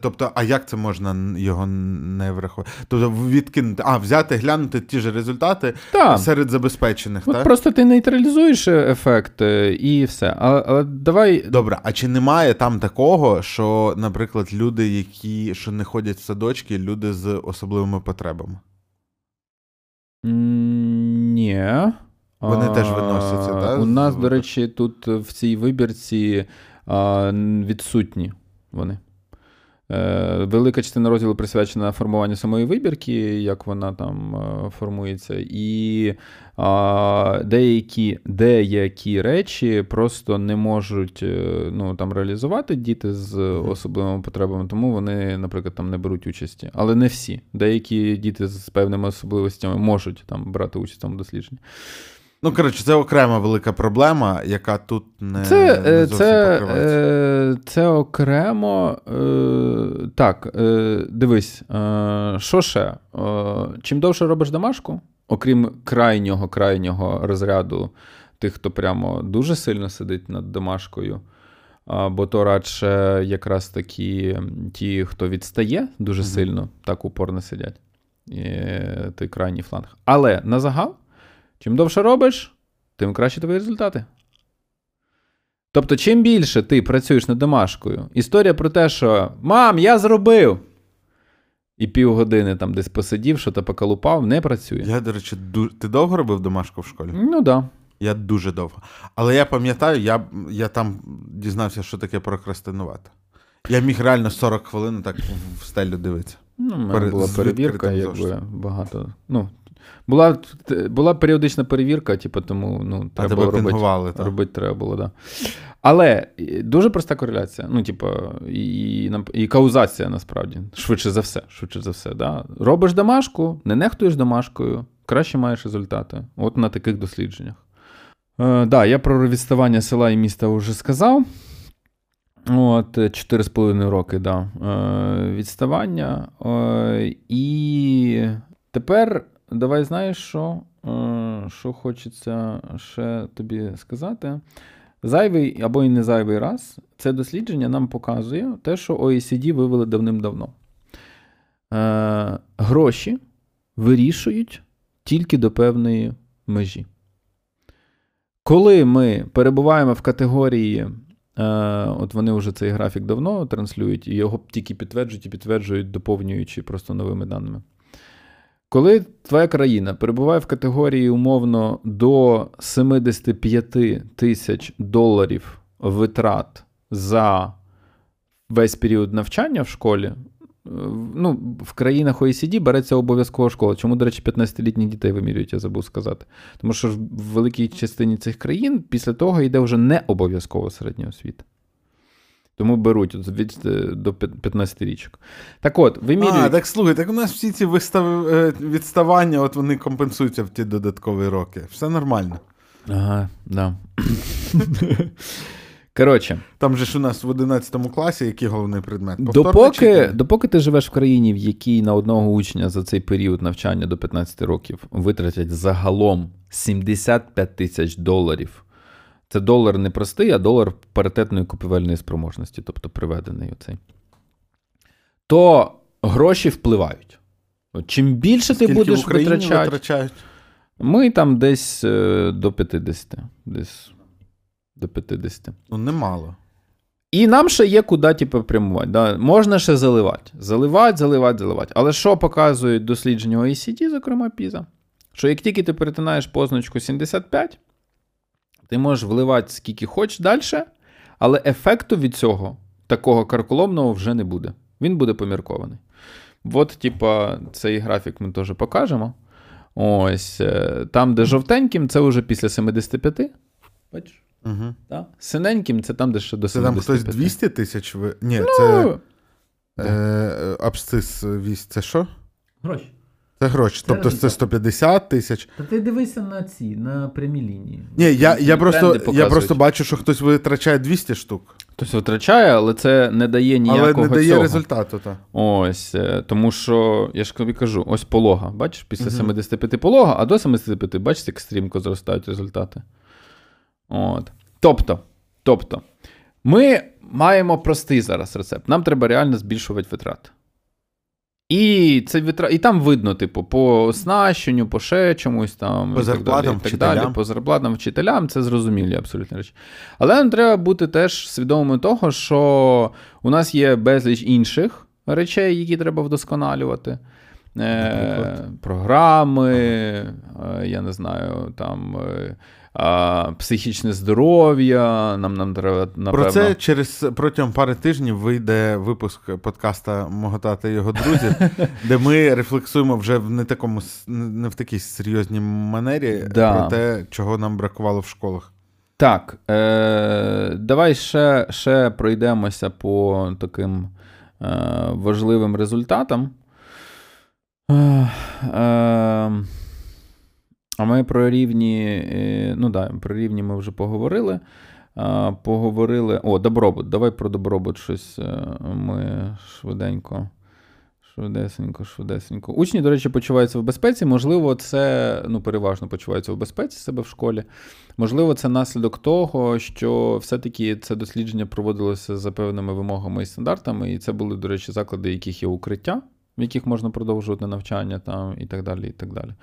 Тобто, а як це можна його не врахувати? Тобто відкинути, а взяти, глянути ті ж результати Так. серед забезпечених, От так? просто ти нейтралізуєш е, ефект е, і все. Але, але давай. Добре, а чи немає там такого, що, наприклад, люди, які що не ходять в садочки, люди з особливими потребами? Ні. Вони А, теж виносяться, да, У нас, до речі, тут в цій вибірці а, відсутні вони. Е, Велика частина розділу присвячена формуванню самої вибірки, як вона там е, формується, і деякі, деякі речі просто не можуть е, ну, там, реалізувати діти з особливими потребами, тому вони, наприклад, там не беруть участі. Але не всі. Деякі діти з певними особливостями можуть там брати участь в цьому дослідженні. Ну, коротше, це окрема велика проблема, яка тут не, Це, не е, зовсім це, покривається. е, це окремо. Е, так, е, дивись, е, що ще? Е, чим довше робиш домашку, окрім крайнього крайнього розряду тих, хто прямо дуже сильно сидить над домашкою. Бо то радше якраз такі ті, хто відстає дуже Мгм. сильно, так упорно сидять. Е, той крайній фланг. Але на загал, чим довше робиш, тим краще твої результати. Тобто, чим більше ти працюєш над домашкою, історія про те, що мам, я зробив. І півгодини там десь посидів, що то поколупав, не працює. Я, до речі, ду... ти довго робив домашку в школі? Ну так. Да. Я дуже довго. Але я пам'ятаю, я, я там дізнався, що таке прокрастинувати. Я міг реально 40 хвилин так в стелю дивитися. Ну, у мене Пере- була перевірка, якби багато. Ну, була, була періодична перевірка, типу, тому ну, А тебе робити. пінгували, так? Робити треба було. Да. Але дуже проста кореляція. Ну, типу, і, і, і каузація насправді. Швидше за все. Швидше за все, да. Робиш домашку, не нехтуєш домашкою, краще маєш результати. От на таких дослідженнях. Е, да, я про відставання села і міста вже сказав. От, 4,5 роки, да. Е, відставання. Е, і тепер давай знаєш, що, е, що хочеться ще тобі сказати. Зайвий або і не зайвий раз, це дослідження нам показує те, що OECD вивели давним-давно. Е, гроші вирішують тільки до певної межі. Коли ми перебуваємо в категорії, е, от вони вже цей графік давно транслюють, і його тільки підтверджують і підтверджують, доповнюючи просто новими даними. Коли твоя країна перебуває в категорії умовно до 75 тисяч доларів витрат за весь період навчання в школі, е, ну, в країнах OECD береться обов'язкова школа. Чому, до речі, 15-літніх дітей вимірюють, я забув сказати. Тому що в великій частині цих країн після того йде вже не обов'язкова середня освіта. Тому беруть от від е, до 15 річок. Так от, вимірюють. А, так слухай, так у нас всі ці вистав... е, відставання, от вони компенсуються в ті додаткові роки. Все нормально. Ага, да. Коротше, Там же ж у нас в 11 класі який головний предмет? Повторне допоки, допоки ти живеш в країні, в якій на одного учня за цей період навчання до 15 років витратять загалом 75 тисяч доларів. Це долар не простий, а долар паритетної купівельної спроможності, тобто приведений оцей. То гроші впливають. От Чим більше ти Скільки в будеш витрачати, витрачають? ми там десь е, до 50. Десь до 50. Ну, немало. І нам ще є куди типу, прямувати. Да? Можна ще заливати. Заливати, заливати, заливати. Але що показують дослідження OECD, зокрема PISA? Що як тільки ти перетинаєш позначку 75, ти можеш вливати скільки хочеш далі, але ефекту від цього такого карколомного вже не буде. Він буде поміркований. От, типа, цей графік ми теж покажемо. Ось е, там, де жовтеньким, це вже після 75. Бачиш? Угу. Да? Синеньким це там, де ще до Це там хтось 200 тисяч? Ви... Ні, це Ну, е, абсцис вісь. Це що? Гроші. Це гроші. Це Тобто це 150 тисяч. Та ти дивися на ці, на прямі лінії. Ні, я, я, просто, я просто бачу, що хтось витрачає 200 штук, Хтось витрачає, але це не дає ніякого але не дає цього. результату. Та. Ось, е, тому що, я ж тобі кажу, ось полога. Бачиш, після Мгм. 75 полога, а до 75, бачиш, як стрімко зростають результати. От. Тобто, тобто, ми маємо простий зараз рецепт. Нам треба реально збільшувати витрати. І це витра... і там видно, типу, по оснащенню, по ще чомусь там. По і так зарплатам далі, і так вчителям. далі, по зарплатам вчителям, це зрозумілі абсолютно речі. Але нам треба бути теж свідомими того, що у нас є безліч інших речей, які треба вдосконалювати. Е, програми, е, я не знаю, там е, а, психічне здоров'я. Нам, нам треба, напевно. Про це через протягом пари тижнів вийде випуск подкаста Мого тата і його друзів, де ми рефлексуємо вже в не такому не в такій серйозній манері Да. про те, чого нам бракувало в школах. Так, е, давай ще, ще пройдемося по таким е, важливим результатам. Е, е, а ми про рівні, е, ну да, про рівні ми вже поговорили. Поговорили. О, добробут. Давай про добробут щось е, ми швиденько. Швидесенько, швидесенько. Учні, до речі, почуваються в безпеці. Можливо, це ну, переважно почуваються в безпеці себе в школі. Можливо, це наслідок того, що все-таки це дослідження проводилося за певними вимогами і стандартами, і це були, до речі, заклади, яких є укриття, в яких можна продовжувати навчання там, і так далі. і так далі.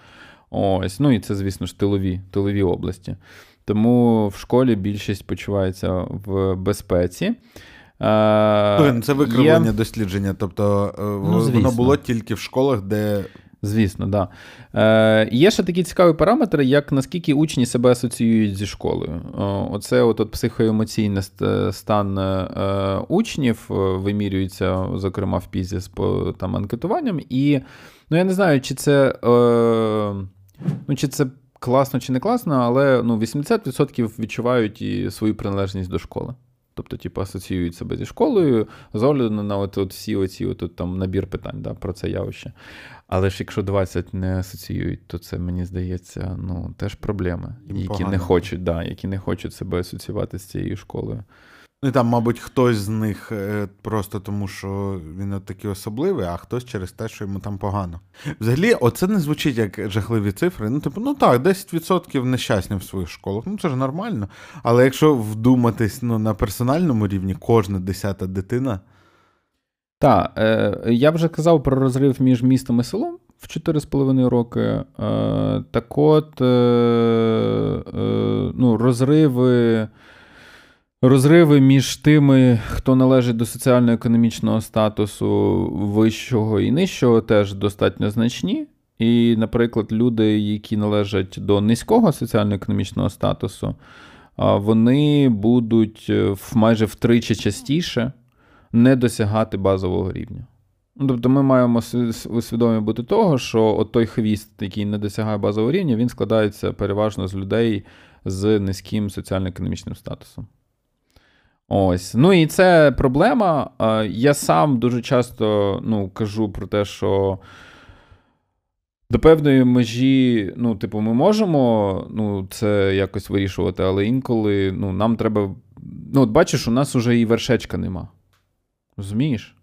Ось, ну і це, звісно ж, тилові, тилові області. Тому в школі більшість почувається в безпеці. Е, це викривлення є- дослідження. Тобто е, Ну, воно було тільки в школах, де Звісно, да. Е, є ще такий цікавий параметр, як наскільки учні себе асоціюють зі школою. Оце от, от психоемоційний стан е, учнів е, вимірюється, зокрема, в пізі з по, там, анкетуванням. І ну, я не знаю, чи це, е, ну, чи це класно чи не класно, але ну, 80% відчувають і свою приналежність до школи. Тобто, типу, асоціюють себе зі школою з огляду на от, от всі оці от, от, там, набір питань да, про це явище. Але ж якщо 20 не асоціюють, то це мені здається, ну теж проблеми, Їм які погано. не хочуть, да, які не хочуть себе асоціювати з цією школою. Ну, там, мабуть, хтось з них е, просто тому, що він от такий особливий, а хтось через те, що йому там погано. Взагалі, оце не звучить як жахливі цифри. Ну, типу, ну так, 10% нещасні в своїх школах. Ну це ж нормально. Але якщо вдуматись ну, на персональному рівні, кожна десята дитина. Так, е, я вже казав про розрив між містом і селом в 4,5 роки. Е, так от, е, е, ну, розриви. Розриви між тими, хто належить до соціально-економічного статусу вищого і нижчого, теж достатньо значні. І, наприклад, люди, які належать до низького соціально-економічного статусу, вони будуть е, майже втричі частіше не досягати базового рівня. Ну, Тобто ми маємо усвідомі бути того, що от той хвіст, який не досягає базового рівня, він складається переважно з людей з низьким соціально-економічним статусом. Ось. Ну і це проблема. Я сам дуже часто ну, кажу про те, що до певної межі, ну, типу, ми можемо ну, це якось вирішувати, але інколи ну, нам треба. Ну, от бачиш, у нас уже і вершечка нема. Розумієш?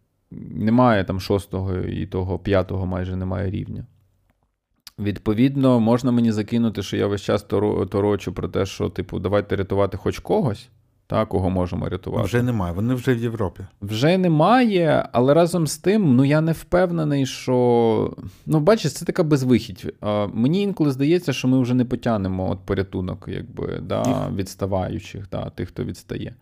Немає там шостого і того п'ятого майже немає рівня. Відповідно, можна мені закинути, що я весь час торочу про те, що, типу, давайте рятувати хоч когось, та, кого можемо рятувати. Вже немає, вони вже в Європі. Вже немає, але разом з тим, ну я не впевнений, що. Ну, бачиш, це така безвихідь. Мені інколи здається, що ми вже не потягнемо от порятунок, якби, да, відставаючих, да, тих, хто відстає.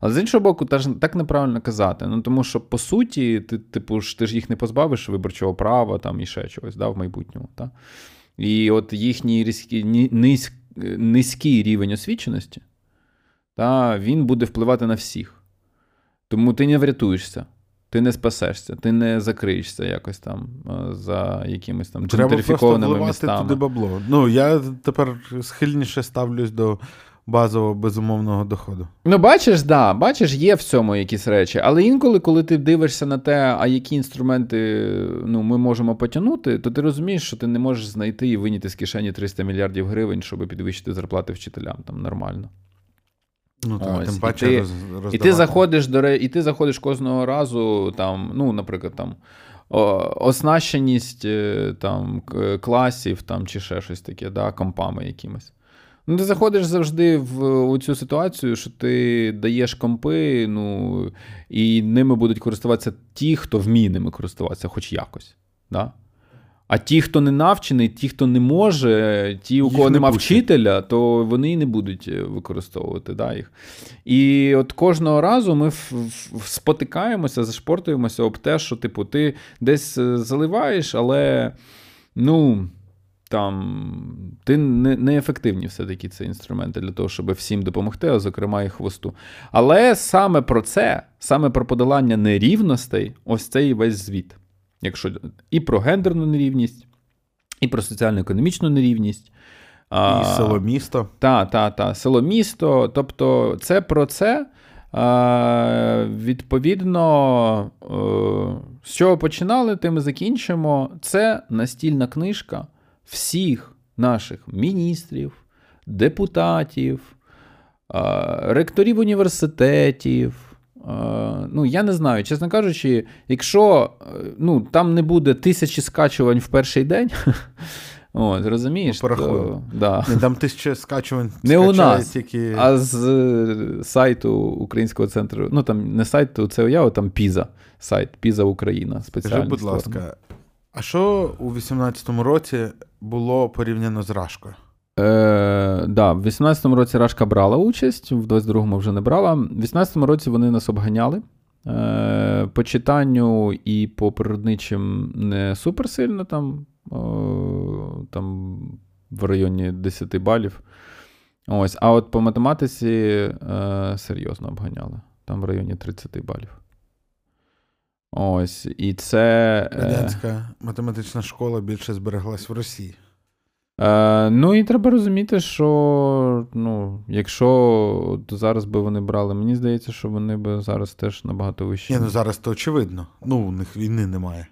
Але з іншого боку, так неправильно казати. Ну тому що по суті, ти типу ж ти ж їх не позбавиш виборчого права там і ще чогось да, в майбутньому. Та? І от їхній різкий, низь, низький рівень освіченості, та, він буде впливати на всіх. Тому ти не врятуєшся. Ти не спасешся, ти не закриєшся якось там за якимись там джентрифікованими містами. туди бабло. Ну, я тепер схильніше ставлюсь до базового безумовного доходу. Ну, бачиш, да, бачиш, є в цьому якісь речі. Але інколи, коли ти дивишся на те, а які інструменти ну, ми можемо потягнути, то ти розумієш, що ти не можеш знайти і виняти з кишені 300 мільярдів гривень, щоб підвищити зарплати вчителям там нормально. Ну так, Ось. тим паче і ти, роз, і ти заходиш до і ти заходиш кожного разу, там, ну, наприклад, там. Оснащеність е, там, класів там, чи ще щось таке, да, компами якимось. Ну, ти заходиш завжди в цю ситуацію, що ти даєш компи, ну, і ними будуть користуватися ті, хто вміє ними користуватися, хоч якось. Да? А ті, хто не навчений, ті, хто не може, ті, у кого нема вчителя, то вони і не будуть е, використовувати да, їх. І от кожного разу ми спотикаємося, зашпортуємося об те, що, типу, ти десь е, заливаєш, але ну там ти не, неефективні все-таки ці інструменти для того, щоб всім допомогти, а зокрема і хвосту. Але саме про це, саме про подолання нерівностей, ось цей весь звіт. Якщо і про гендерну нерівність, і про соціально-економічну нерівність. І село місто. Так, так, так, село місто. Тобто, це про це. Відповідно, е, з чого починали, тим і закінчимо. Це настільна книжка всіх наших міністрів, депутатів, ректорів університетів. Ну, я не знаю, чесно кажучи, якщо ну, там не буде тисячі скачувань в перший день, О, розумієш? Ну, то, да. Не, Там тисячі скачувань не у нас, тільки... а з е, сайту Українського центру. Ну там не сайту, це уява, там Піза, сайт Піза Україна. Скажи, будь ласка, а що у 18-му році було порівняно з Рашкою? Е, да, В 18-му році Рашка брала участь, в 22-му вже не брала. В 18-му році вони нас обганяли. Е, По читанню і по природничим не суперсильно там, о, там в районі 10 балів. Ось, А от по математиці е, серйозно обганяли. Там в районі 30 балів. Ось, і це. Е, Радянська математична школа більше збереглась в Росії. Е, Ну і треба розуміти, що ну, якщо зараз би вони брали, мені здається, що вони би зараз теж набагато вищі. Ні, ну зараз то очевидно. Ну, у них війни немає.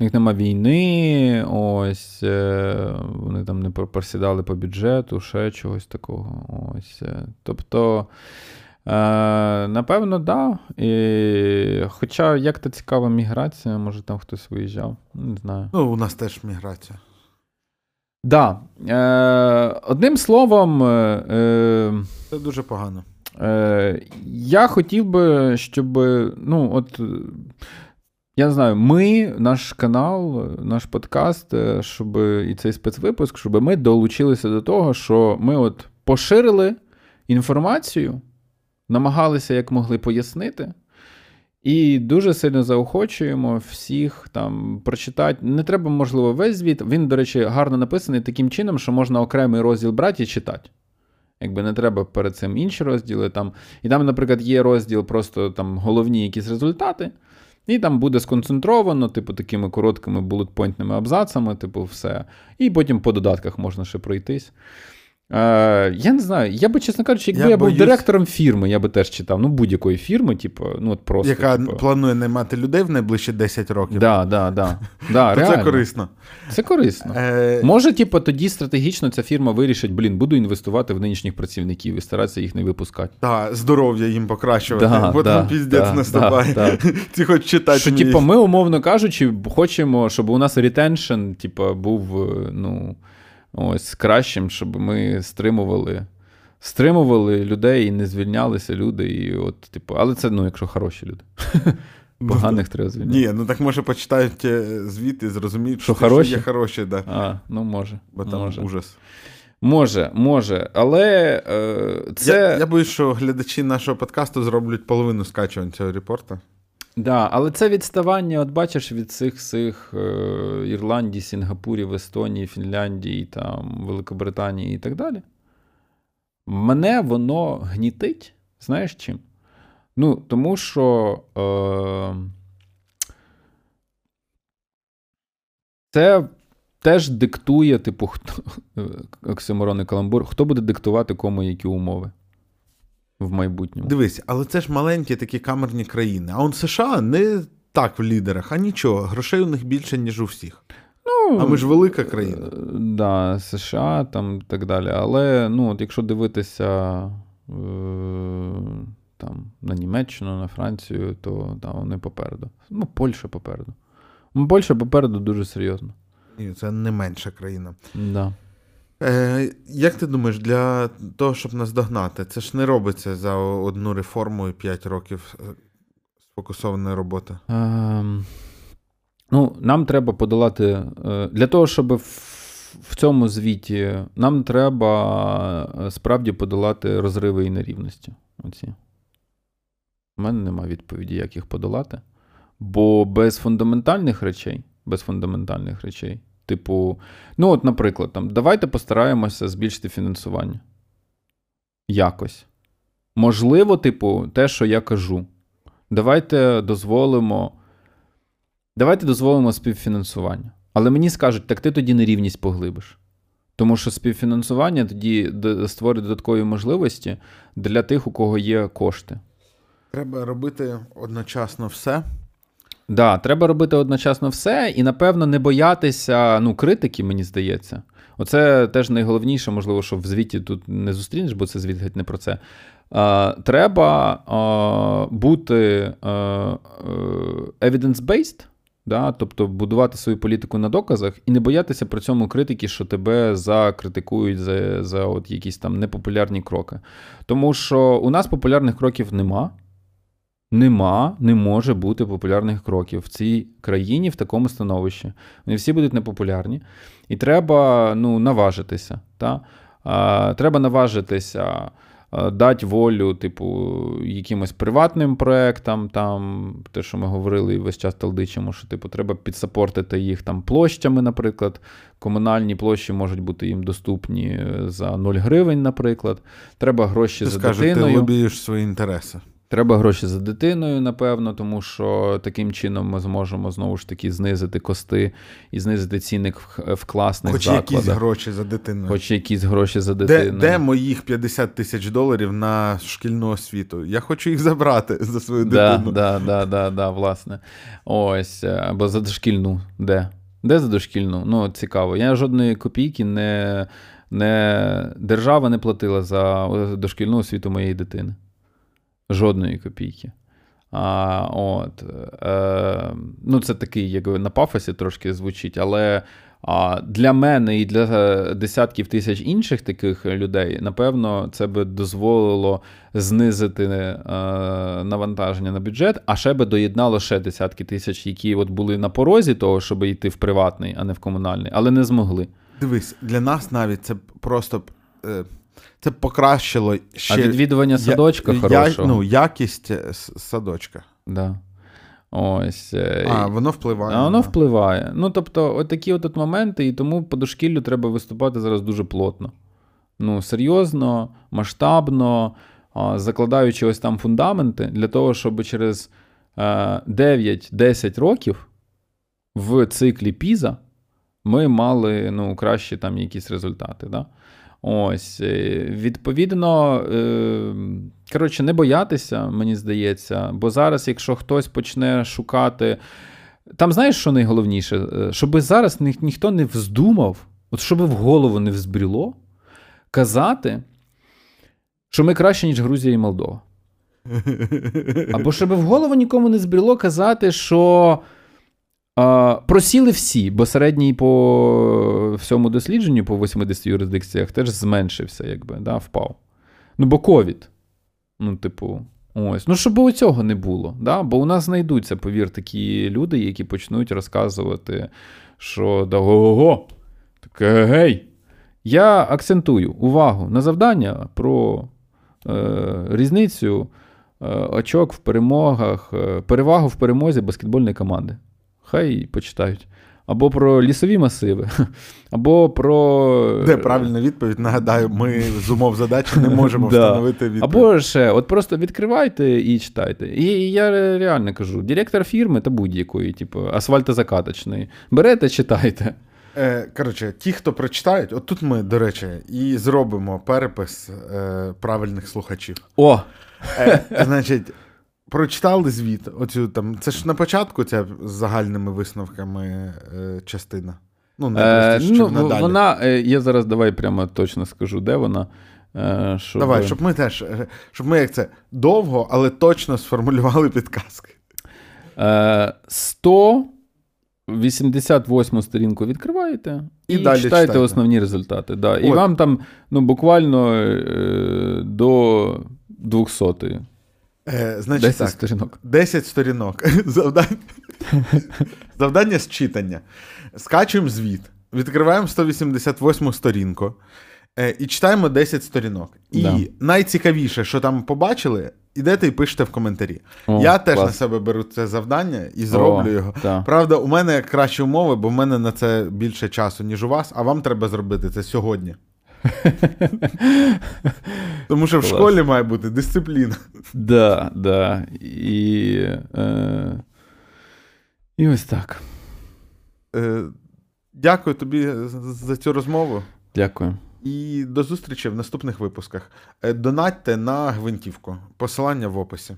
У них немає війни, ось е, вони там не просідали по бюджету, ще чогось такого. Ось. Е, тобто. Е, Напевно. Да. І... Хоча як то цікава міграція, може там хтось виїжджав, не знаю. Ну, у нас теж міграція. Да. Е, Одним словом, е, е, це дуже погано. Е, Я хотів би, щоб. ну, от, Я не знаю, ми, наш канал, наш подкаст, е, щоб і цей спецвипуск, щоб ми долучилися до того, що ми от поширили інформацію намагалися як могли пояснити. І дуже сильно заохочуємо всіх там прочитати. Не треба, можливо, весь звіт. Він, до речі, гарно написаний таким чином, що можна окремий розділ брати і читати. Якби не треба перед цим інші розділи. Там. І там, наприклад, є розділ, просто там головні якісь результати. І там буде сконцентровано, типу, такими короткими булетпойнтними абзацами, типу, все. І потім по додатках можна ще пройтись. Е, Я не знаю. Я би, чесно кажучи, якби я, я боюсь... був директором фірми, я би теж читав. Ну, будь-якої фірми, типу, ну от просто. Яка типу... планує наймати людей в найближчі 10 років. Да, да, да. да реально. Це корисно. Це корисно. Е... Може, типу, тоді стратегічно ця фірма вирішить, блін, буду інвестувати в нинішніх працівників і старатися їх не випускати. Так, здоров'я їм покращувати, да, бо да, там піздець да, наступає. Да, Ці хоч читати. Що, типу, ми, умовно кажучи, хочемо, щоб у нас ретеншн, типу, був, е, ну. Ось кращим, щоб ми стримували стримували людей і не звільнялися люди. І от, типу, Але це, ну, якщо хороші люди. Поганих треба звільняти. Ні, ну так може почитають е, звіт і зрозуміють, що, що хороші? є хороші, да. А, ну може. Бо там може. ужас. Може, може, але е, це. Я я боюсь, що глядачі нашого подкасту зроблять половину скачувань цього репорту. Да, але це відставання, от бачиш, від цих цих е, Ірландії, Сінгапурів, Естонії, Фінляндії, там, Великобританії і так далі. Мене воно гнітить. Знаєш чим? Ну, тому що е, це теж диктує, типу, хто оксиморон і каламбур, хто буде диктувати кому які умови в майбутньому. Дивись, але це ж маленькі такі камерні країни. А он США не так в лідерах, а нічого. Грошей у них більше, ніж у всіх. Ну, А ми ж велика країна. Е, да, США там і так далі. Але ну, от якщо дивитися е, там, на Німеччину, на Францію, то да, вони попереду. Ну, Польща попереду. Польща попереду дуже серйозно. Ні, Це не менша країна. Да. Е, Як ти думаєш, для того, щоб нас догнати, це ж не робиться за одну реформу і 5 років е, сфокусованої роботи? Е, ну, Нам треба подолати. Е, для того, щоб в цьому звіті нам треба е, справді подолати розриви і нерівності. Оці. У мене немає відповіді, як їх подолати. Бо без фундаментальних речей, без фундаментальних речей Типу, ну, от, наприклад, там, давайте постараємося збільшити фінансування. Якось. Можливо, типу, те, що я кажу. Давайте дозволимо. Давайте дозволимо співфінансування. Але мені скажуть, так ти тоді нерівність поглибиш. Тому що співфінансування тоді створить додаткові можливості для тих, у кого є кошти. Треба робити одночасно все. Да, треба робити одночасно все і, напевно, не боятися ну, критики, мені здається. Оце теж найголовніше, можливо, що в звіті тут не зустрінеш, бо це звіт геть не про це. А, Треба а, бути evidence-based, да, тобто будувати свою політику на доказах і не боятися при цьому критики, що тебе закритикують за за от якісь там непопулярні кроки. Тому що у нас популярних кроків нема. Нема, не може бути популярних кроків в цій країні в такому становищі. Вони всі будуть непопулярні. І треба ну, наважитися. Та? А, Треба наважитися, дати волю, типу, якимось приватним проектам, там, те, що ми говорили і весь час талдичимо, що типу, треба підсапортити їх там площами, наприклад. Комунальні площі можуть бути їм доступні за 0 гривень, наприклад. Треба гроші ти за скажу, дитиною. Ти лобієш свої інтереси. Треба гроші за дитиною, напевно, тому що таким чином ми зможемо знову ж таки знизити кости і знизити цінник в класних Хоч закладах. Хоч якісь гроші за дитиною. Хоч якісь гроші за дитиною. Де, де моїх 50 тисяч доларів на шкільну освіту? Я хочу їх забрати за свою дитину. Да, да, да, да, да, власне. Ось, або за дошкільну. Де? Де за дошкільну? Ну, цікаво. Я жодної копійки не, не держава не платила за дошкільну освіту моєї дитини. Жодної копійки. А, от, е, Ну, Це такий, як на пафосі трошки звучить, але а, для мене і для десятків тисяч інших таких людей, напевно, це би дозволило знизити е, навантаження на бюджет, а ще би доєднало ще десятки тисяч, які от були на порозі того, щоб йти в приватний, а не в комунальний, але не змогли. Дивись, для нас навіть це просто. Е... Це покращило ще. А відвідування садочка я, хорошого. ну, якість е, садочка. Да. Ось. Е, а, воно впливає. А воно впливає. Ну, тобто, от такі от моменти, і тому по дошкіллю треба виступати зараз дуже плотно. Ну, серйозно, масштабно, закладаючи ось там фундаменти для того, щоб через 9-10 е, років в циклі Піза ми мали ну, кращі там якісь результати. Да? Ось, е, відповідно, е, коротше, не боятися, мені здається, бо зараз, якщо хтось почне шукати. Там знаєш, що найголовніше? Е, щоб зараз ні, ніхто не вздумав, от щоб в голову не взбріло, казати, що ми краще, ніж Грузія і Молдова. Або щоб в голову нікому не збріло казати, що просіли всі, бо середній по всьому дослідженню, по 80 юрисдикціях, теж зменшився, якби, да, впав. Ну, бо ковід. Ну, типу, ось. Ну, щоб у цього не було. Да? Бо у нас знайдуться, повір, такі люди, які почнуть розказувати, що да го-го-го, таке гей. Я акцентую увагу на завдання про е, різницю е, очок в перемогах, е, перевагу в перемозі баскетбольної команди. Хай почитають. Або про лісові масиви, або про. Де правильна відповідь? Нагадаю, ми з умов задачі не можемо встановити відповідь. Або ще, от просто відкривайте і читайте. І я реально кажу: директор фірми та будь-якої, типу, асфальтозакаточної. Берете, читайте. Е, Коротше, ті, хто прочитають, от тут ми, до речі, і зробимо перепис е, правильних слухачів. О! Е, Значить, прочитали звіт. Оцю там, Це ж на початку ця з загальними висновками е, частина. Ну, е, ну Вона, е, я зараз давай прямо точно скажу, де вона. Е, щоб... Давай, щоб ми теж, е, щоб ми як це довго, але точно сформулювали підказки. Е, 100 88 сторінку відкриваєте і, і далі читаєте, читаєте основні результати. Да. І вам там ну, буквально е, до 200 Е, значить, 10 так, сторінок. 10 сторінок. Завдання Завдання з читання. Скачуємо звіт, відкриваємо 188 сторінку е, і читаємо 10 сторінок. І да. найцікавіше, що там побачили, ідете і пишете в коментарі. О, Я теж клас. на себе беру це завдання і зроблю О, його. Та. Правда, у мене кращі умови, бо в мене на це більше часу, ніж у вас, а вам треба зробити це сьогодні. Тому що в школі має бути дисципліна. Да, да. І е, і ось так. Е, Дякую тобі за цю розмову. Дякую. І до зустрічі в наступних випусках. Е, донатьте на гвинтівку. Посилання в описі.